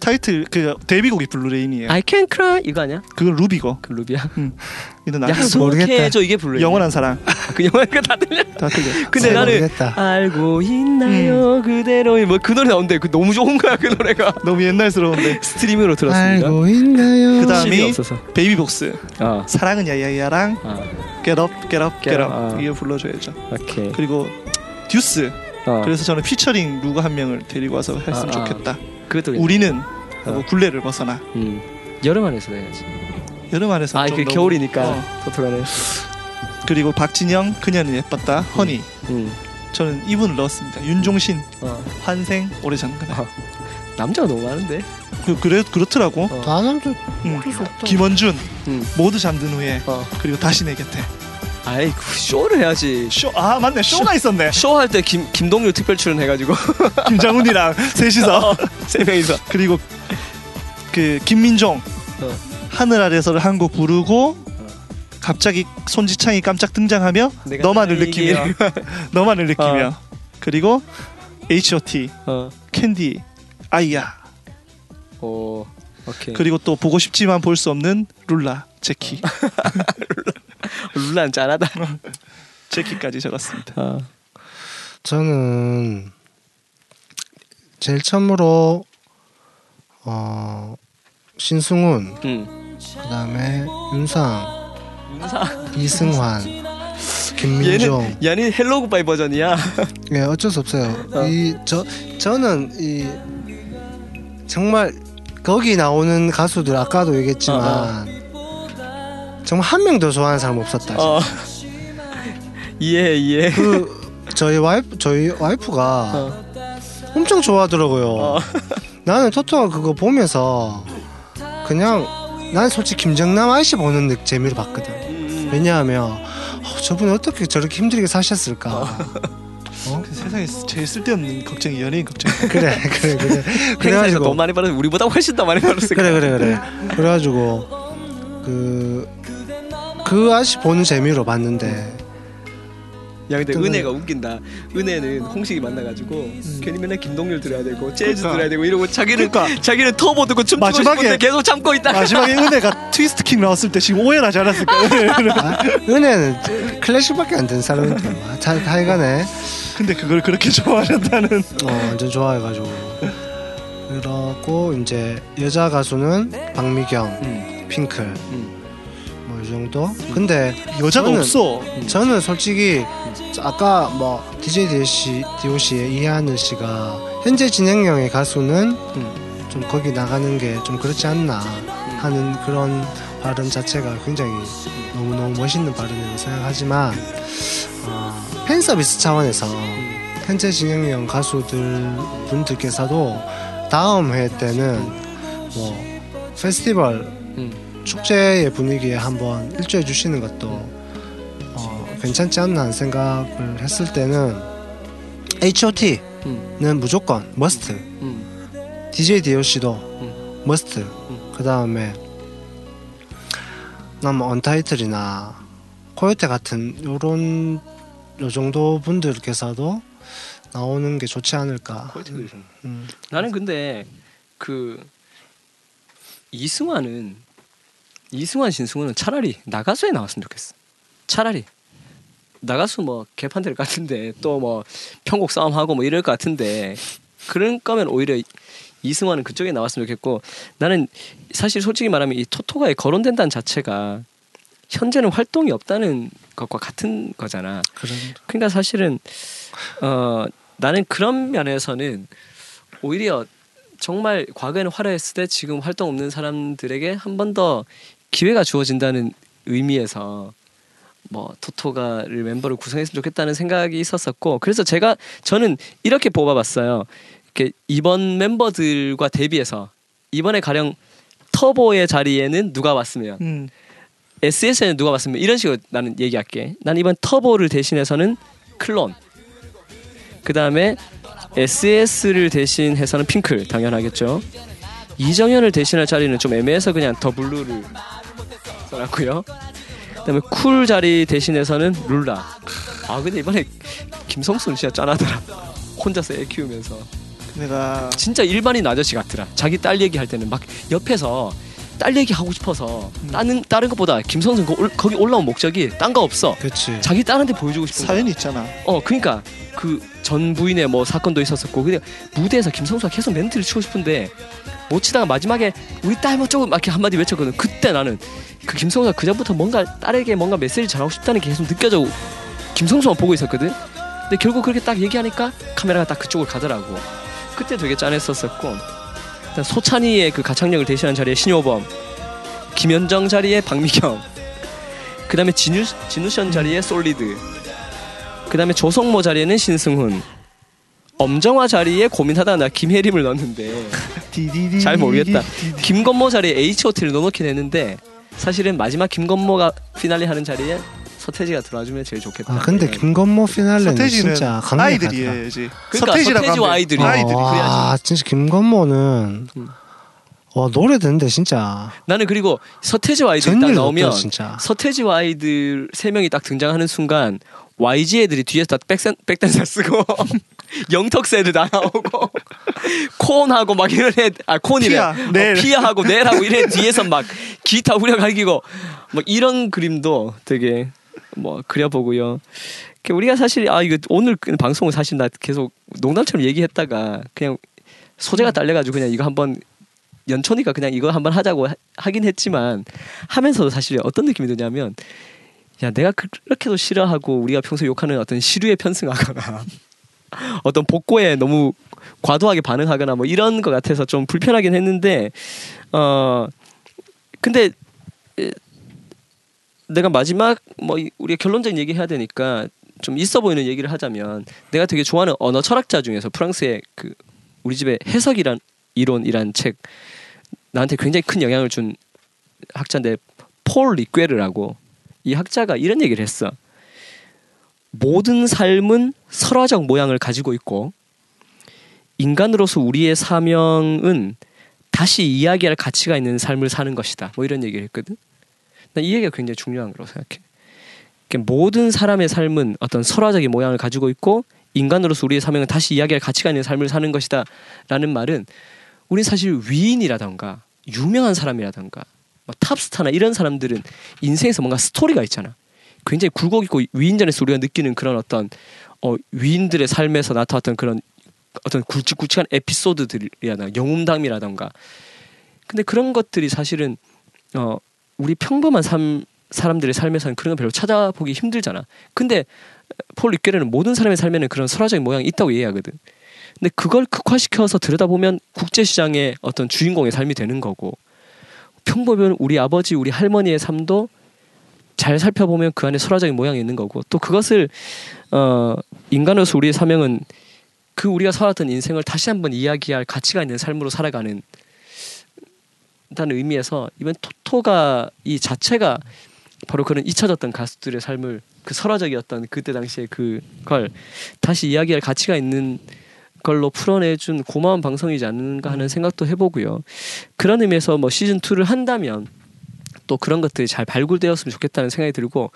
타이틀 그 데뷔곡이 Blue Rain이에요. I can cry 이거 아니야? 그건 루비고. 그 루비야. 이건 나 모르겠다. 약속해줘 이게 Blue Rain. 영원한 사랑. 그 영원 그다 들려. 다 틀려. 근데 잘 나는 모르겠다. 알고 있나요 그대로 뭐그 노래 나오는데 그 너무 좋은 거야 그 노래가. 너무 옛날스러운데. 스트리밍으로 들었습니다. 알고 있나요? 그 다음이 CD 없어서. 베이비복스. 어. 사랑은 야야야랑 아, Get Up, Get Up, Get Up. 아. 이거 불러줘야죠. 오케이. 그리고 듀스. 어. 그래서 저는 피처링 누구 한 명을 데리고 와서 했으면 아, 아. 좋겠다. 그것도 우리는 어. 하고 굴레를 벗어나. 음. 여름 안에서 해야지. 여름 안에서 아, 좀그 너무- 겨울이니까 어. 토토가네. 그리고 박진영 그녀는 예뻤다. 허니. 음. 저는 이분을 넣었습니다. 윤종신 어. 환생 오래전 그날. 아. 남자가 너무 많은데. 그 그래 그렇더라고. 어. 다 남자 음. 그럴 수 없다. 김원준 음. 모두 잠든 후에 어. 그리고 다시 내 곁에. 아이 그 쇼를 해야지. 쇼 아 맞네 쇼가 있었네. 쇼 할 때 김 김동률 특별 출연 해가지고 김장훈이랑 셋이서 세 명이서. 그리고 그 김민종 어. 하늘 아래서를 한 곡 부르고 갑자기 손지창이 깜짝 등장하며 너만을 느끼며 너만을 느끼며 그리고 H.O.T 어. 캔디 아이야 오. 오케이. 그리고 또 보고 싶지만 볼 수 없는 룰라 제키 룰 란 짠하다. 제키까지 적었습니다. 어. 저는 제일 처음으로 어 신승훈 음. 그다음에 윤상 윤사. 이승환 김민종. 얘는 얘는 Hello Goodbye 버전이야. 예, 어쩔 수 없어요. 어. 이저 저는 이 정말 거기 나오는 가수들 아까도 얘기했지만 정말 한 명도 좋아하는 사람 없었다. 어. 이해 이해. 그 저희 와이프 저희 와이프가 어. 엄청 좋아하더라고요. 어. 나는 토토가 그거 보면서 그냥 난 솔직히 김정남 아저씨 보는 느- 재미로 봤거든. 음. 왜냐하면 어, 저분이 어떻게 저렇게 힘들게 사셨을까. 어? 그 세상에 제일 쓸데없는 걱정이 연예인 걱정. 그래 그래 그래. 행사에서 그래가지고 너무 많이 벌어서 우리보다 훨씬 더 많이 벌었을 그래 거야. 그래 그래. 그래가지고 그. 그 아저씨 보는 재미로 봤는데 야 근데 은혜가 웃긴다. 은혜는 홍식이 만나가지고 괜히 맨날 김동률 들어야 되고 재즈 그러니까. 들어야 되고 이러고 자기는 그러니까. 자기는 터보 듣고 춤추고 마지막에- 싶은데 계속 참고 있다. 마지막에 은혜가 트위스트 킹 나왔을 때 지금 오해하지 않았을까? 아, 은혜는 클래식밖에 안 듣는 사람인데 뭐. 다, 하여간에 근데 그걸 그렇게 좋아하셨다는. 어, 완전 좋아해가지고 그러고 이제 여자 가수는 박미경, 음, 핑클 음. 뭐이 정도. 근데 여자가 저는- 없어. 저는 솔직히 아까 뭐 DJ DOC, DOC의 이하늘 씨가 현재 진행형의 가수는 음. 좀 거기 나가는 게 좀 그렇지 않나 하는 그런 발언 자체가 굉장히 너무 너무 멋있는 발언이라고 생각하지만 어, 팬 서비스 차원에서 현재 진행형 가수들 분들께서도 다음 회 때는 뭐 페스티벌 음. 축제의 분위기에 한번 일조해 주시는 것도 어, 괜찮지 않나 하는 생각을 했을 때는 H.O.T.는 음. 무조건 must 음. DJ DOC도 must 그 다음에 난 뭐 언타이틀이나 코요테 같은 요런 요 정도 분들께서도 나오는 게 좋지 않을까. 음. 나는 근데 그 이승환은 이승환 신승훈은 차라리 나가수에 나왔으면 좋겠어. 차라리 나가수 뭐 개판될 것 같은데 또 뭐 편곡 싸움하고 뭐 이럴 것 같은데 그런 거면 오히려 이승환은 그쪽에 나왔으면 좋겠고 나는 사실 솔직히 말하면 이 토토가에 거론된다는 자체가 현재는 활동이 없다는 것과 같은 거잖아. 그러니까 사실은 어 나는 그런 면에서는 오히려 정말 과거에는 화려했을 때 지금 활동 없는 사람들에게 한 번 더 기회가 주어진다는 의미에서 뭐 토토가를 멤버를 구성했으면 좋겠다는 생각이 있었었고 그래서 제가 저는 이렇게 뽑아봤어요. 이렇게 이번 멤버들과 대비해서 이번에 가령 터보의 자리에는 누가 왔으면 음. SES에는 누가 왔으면 이런 식으로 나는 얘기할게. 난 이번 터보를 대신해서는 클론. 그 다음에 SES를 대신해서는 핑클 당연하겠죠. 이정현을 대신할 자리는 좀 애매해서 그냥 더 블루를 써놨고요. 그다음에 쿨 자리 대신해서는 룰라. 아 근데 이번에 김성수는 진짜 짠하더라. 혼자서 애 키우면서 내가 진짜 일반인 아저씨 같더라. 자기 딸 얘기할 때는 막 옆에서 딸 얘기 하고 싶어서 다른 다른 것보다 올- 거기 올라온 목적이 딴 거 없어. 그치 자기 딸한테 보여주고 싶은. 사연이 있잖아. 어 그러니까 그 전 부인의 뭐 사건도 있었었고 근데 무대에서 김성수가 계속 멘트를 치고 싶은데 못 치다가 마지막에 우리 딸 뭐 조금 막 이렇게 한마디 외쳤거든. 그때 나는 그 김성수가 그 전부터 뭔가 딸에게 뭔가 메시지 전하고 싶다는 게 계속 느껴져 김성수만 보고 있었거든. 근데 결국 그렇게 딱 얘기하니까 카메라가 딱 그쪽으로 가더라고. 그때 되게 짠했었었고. 소찬이의 그 가창력을 대신한 자리에 신효범 김현정 자리에 박미경 그 다음에 진우, 진우션 자리에 솔리드 그 다음에 조성모 자리에는 신승훈 엄정화 자리에 고민하다가 나 김혜림을 넣었는데 잘 모르겠다. 김건모 자리에 H.O.T를 넣어놓긴 했는데 사실은 마지막 김건모가 피날레 하는 자리에 서태지가 들어와주면 제일 좋겠다. 아 근데 김건모 피날레는 진짜 아이들이에지. 그러니까 서태지라고 서태지와 아이들이. 아이들이. 어. 그래야지. 아 진짜 김건모는 음. 와 노래 듣는데 진짜 나는 그리고 서태지와 아이들이 딱 나오면 진짜 서태지와 아이들 세 명이 딱 등장하는 순간 YG 애들이 뒤에서 다 백센, 백댄서 쓰고 영턱스 애들 다 나오고 콘하고 막 이런 애 아 콘이래 피아, 어, 넬. 피아하고 넬하고 애 뒤에서 막 기타 후려 갈기고 뭐 이런 그림도 되게 뭐 그려보고요. 그 우리가 사실 아 이거 오늘 그 방송은 사실 나 계속 농담처럼 얘기했다가 그냥 소재가 딸려가지고 그냥 이거 한번 연초니까 그냥 이거 한번 하자고 하- 하긴 했지만 하면서도 사실 어떤 느낌이 드냐면 야 내가 그렇게도 싫어하고 우리가 평소 에 욕하는 어떤 시류에 편승하거나 어떤 복고에 너무 과도하게 반응하거나 뭐 이런 것 같아서 좀 불편하긴 했는데 어 근데 에, 내가 마지막 뭐 이- 우리가 결론적인 얘기 해야 되니까 좀 있어 보이는 얘기를 하자면 내가 되게 좋아하는 언어 철학자 중에서 프랑스의 그 우리 집에 해석이란 이론이란 책 나한테 굉장히 큰 영향을 준 학자인데 폴 리퀘르라고 이 학자가 이런 얘기를 했어. 모든 삶은 설화적 모양을 가지고 있고 인간으로서 우리의 사명은 다시 이야기할 가치가 있는 삶을 사는 것이다. 뭐 이런 얘기를 했거든. 난 이 얘기가 굉장히 중요한 거라고 생각해. 그러니까 모든 사람의 삶은 어떤 설화적인 모양을 가지고 있고 인간으로서 우리의 사명은 다시 이야기할 가치가 있는 삶을 사는 것이다라는 말은 우리 사실 위인이라던가 유명한 사람이라던가 뭐 탑스타나 이런 사람들은 인생에서 뭔가 스토리가 있잖아. 굉장히 굴곡 있고 위인전에서 우리가 느끼는 그런 어떤 어, 위인들의 삶에서 나타났던 그런 어떤 굵직굵직한 에피소드들이라든가 영웅담이라던가 근데 그런 것들이 사실은 어 우리 평범한 삶 사람들의 삶에서는 그런 걸 별로 찾아보기 힘들잖아. 근데 폴 리케르는 모든 사람의 삶에는 그런 설화적인 모양이 있다고 이해하거든. 근데 그걸 극화시켜서 들여다보면 국제시장의 어떤 주인공의 삶이 되는 거고 평범한 우리 아버지, 우리 할머니의 삶도 잘 살펴보면 그 안에 설화적인 모양이 있는 거고 또 그것을 어 인간으로서 우리의 사명은 그 우리가 살았던 인생을 다시 한번 이야기할 가치가 있는 삶으로 살아가는 다는 의미에서 이번 토토가 이 자체가 바로 그런 잊혀졌던 가수들의 삶을 그 설화적이었던 그때 당시에 그걸 다시 이야기할 가치가 있는 걸로 풀어내준 고마운 방송이지 않는가 하는 생각도 해보고요. 그런 의미에서 뭐 시즌 2를 한다면 또 그런 것들이 잘 발굴되었으면 좋겠다는 생각이 들고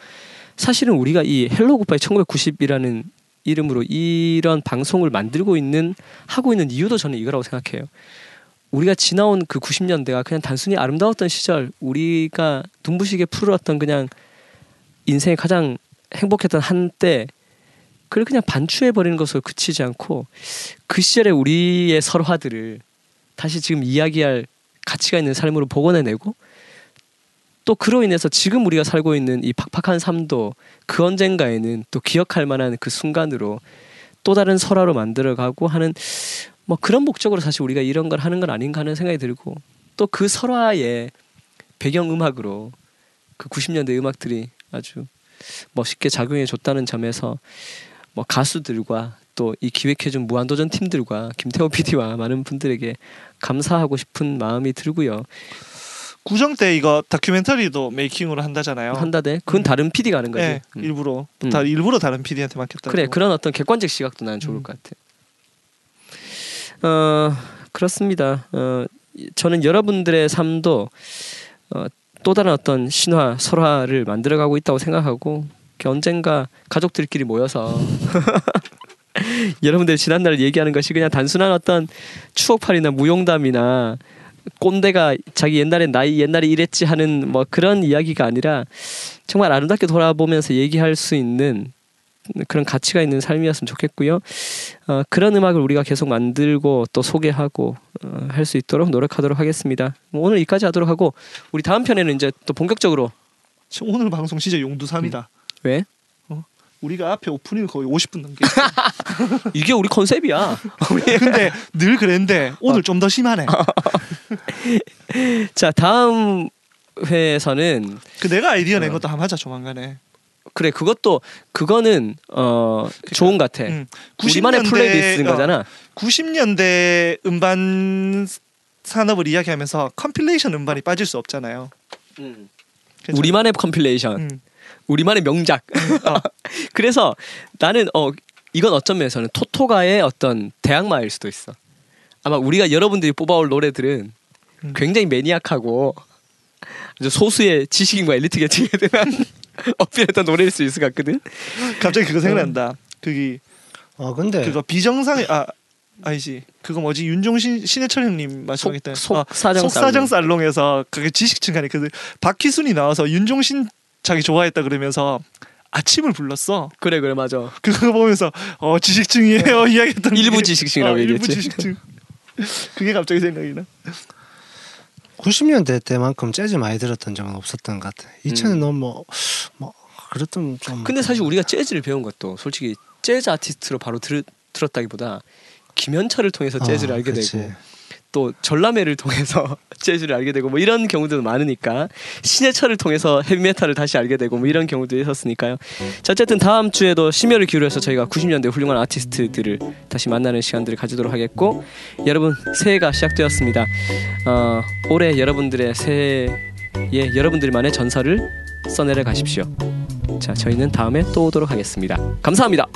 사실은 우리가 이 Hello Goodbye 1990이라는 이름으로 이런 방송을 만들고 있는 하고 있는 이유도 저는 이거라고 생각해요. 우리가 지나온 그 90년대가 그냥 단순히 아름다웠던 시절, 우리가 눈부시게 푸르렀던 그냥 인생의 가장 행복했던 한때, 그걸 그냥 반추해 버리는 것으로 그치지 않고 그 시절의 우리의 설화들을 다시 지금 이야기할 가치가 있는 삶으로 복원해내고 또 그로 인해서 지금 우리가 살고 있는 이 팍팍한 삶도 그 언젠가에는 또 기억할 만한 그 순간으로 또 다른 설화로 만들어가고 하는 뭐 그런 목적으로 사실 우리가 이런 걸 하는 건 아닌가 하는 생각이 들고 또 그 설화의 배경 음악으로 그 90년대 음악들이 아주 멋있게 작용해 줬다는 점에서 뭐 가수들과 또 이 기획해준 무한도전 팀들과 김태호 PD와 많은 분들에게 감사하고 싶은 마음이 들고요. 구정 때 이거 다큐멘터리도 메이킹으로 한다잖아요. 한다대 그건 다른 PD가 하는 거지. 네, 음. 일부러 음. 다 일부러 다른 PD한테 맡겼다고. 그래 그런 어떤 객관적 시각도 나는 좋을 음. 것 같아. 어 그렇습니다. 어 저는 여러분들의 삶도 어, 또 다른 어떤 신화 설화를 만들어가고 있다고 생각하고 언젠가 가족들끼리 모여서 여러분들 지난날 얘기하는 것이 그냥 단순한 어떤 추억팔이나 무용담이나 꼰대가 자기 옛날에 나이 옛날에 이랬지 하는 뭐 그런 이야기가 아니라 정말 아름답게 돌아보면서 얘기할 수 있는 그런 가치가 있는 삶이었으면 좋겠고요. 어, 그런 음악을 우리가 계속 만들고 또 소개하고 어, 할 수 있도록 노력하도록 하겠습니다. 뭐 오늘 여기까지 하도록 하고 우리 다음 편에는 이제 또 본격적으로 오늘 방송 진짜 용두사미다. 왜 우리가 앞에 오프닝 거의 50분 넘게. 이게 우리 컨셉이야. 근데 늘 그랬는데 오늘 좀 더 심하네. 자 다음 회에서는 그 내가 아이디어 낸 어. 것도 한번 하자 조만간에. 그래 그것도 그거는 어 좋은 것 같아. 음, 우리만의 90년대 playlist인 어, 거잖아. 90년대 음반 산업을 이야기하면서 compilation 음반이 빠질 수 없잖아요. 괜찮아? 우리만의 compilation, 음. 우리만의 명작. 어. 그래서 나는 어 이건 어떤 면에서는 토토가의 어떤 대항마일 수도 있어. 아마 우리가 여러분들이 뽑아올 노래들은 음. 굉장히 maniac하고 아주 소수의 지식인과 엘리트 계층에 대한 어필했던 노래일 수 있을 것 같거든. 갑자기 그거 생각난다. 그기 어 근데 그거 비정상의 아 아니지 그거 뭐지 윤종신 신해철 형님 말씀하겠다. 속- 어, 속사정 속사정 살롱에서 그게 지식층 간에 그 박희순이 나와서 윤종신 자기 좋아했다 그러면서 아침을 불렀어. 그래 그래 맞아. 그거 보면서 어 지식층이에요 이야기했던 일부 게- 지식층이라고 어, 일부 얘기했지. 지식층. 그게 갑자기 생각이 나. 90년대 때만큼 재즈 많이 들었던 적은 없었던 것 같아. 2000년 음. 너무 뭐, 뭐 그랬던 좀. 근데 사실 우리가 재즈를 배운 것도 솔직히 재즈 아티스트로 바로 들, 들었다기보다 김현철을 통해서 재즈를 아, 알게 그치. 되고 또 전람회를 통해서 재즈를 알게 되고 뭐 이런 경우도 많으니까 신해철을 통해서 헤비메탈을 다시 알게 되고 뭐 이런 경우도 있었으니까요. 자, 어쨌든 다음 주에도 심혈을 기울여서 저희가 90년대 훌륭한 아티스트들을 다시 만나는 시간들을 가지도록 하겠고 여러분 새해가 시작되었습니다. 어, 올해 여러분들의 새해에 여러분들만의 전설을 써내려 가십시오. 자, 저희는 다음에 또 오도록 하겠습니다. 감사합니다.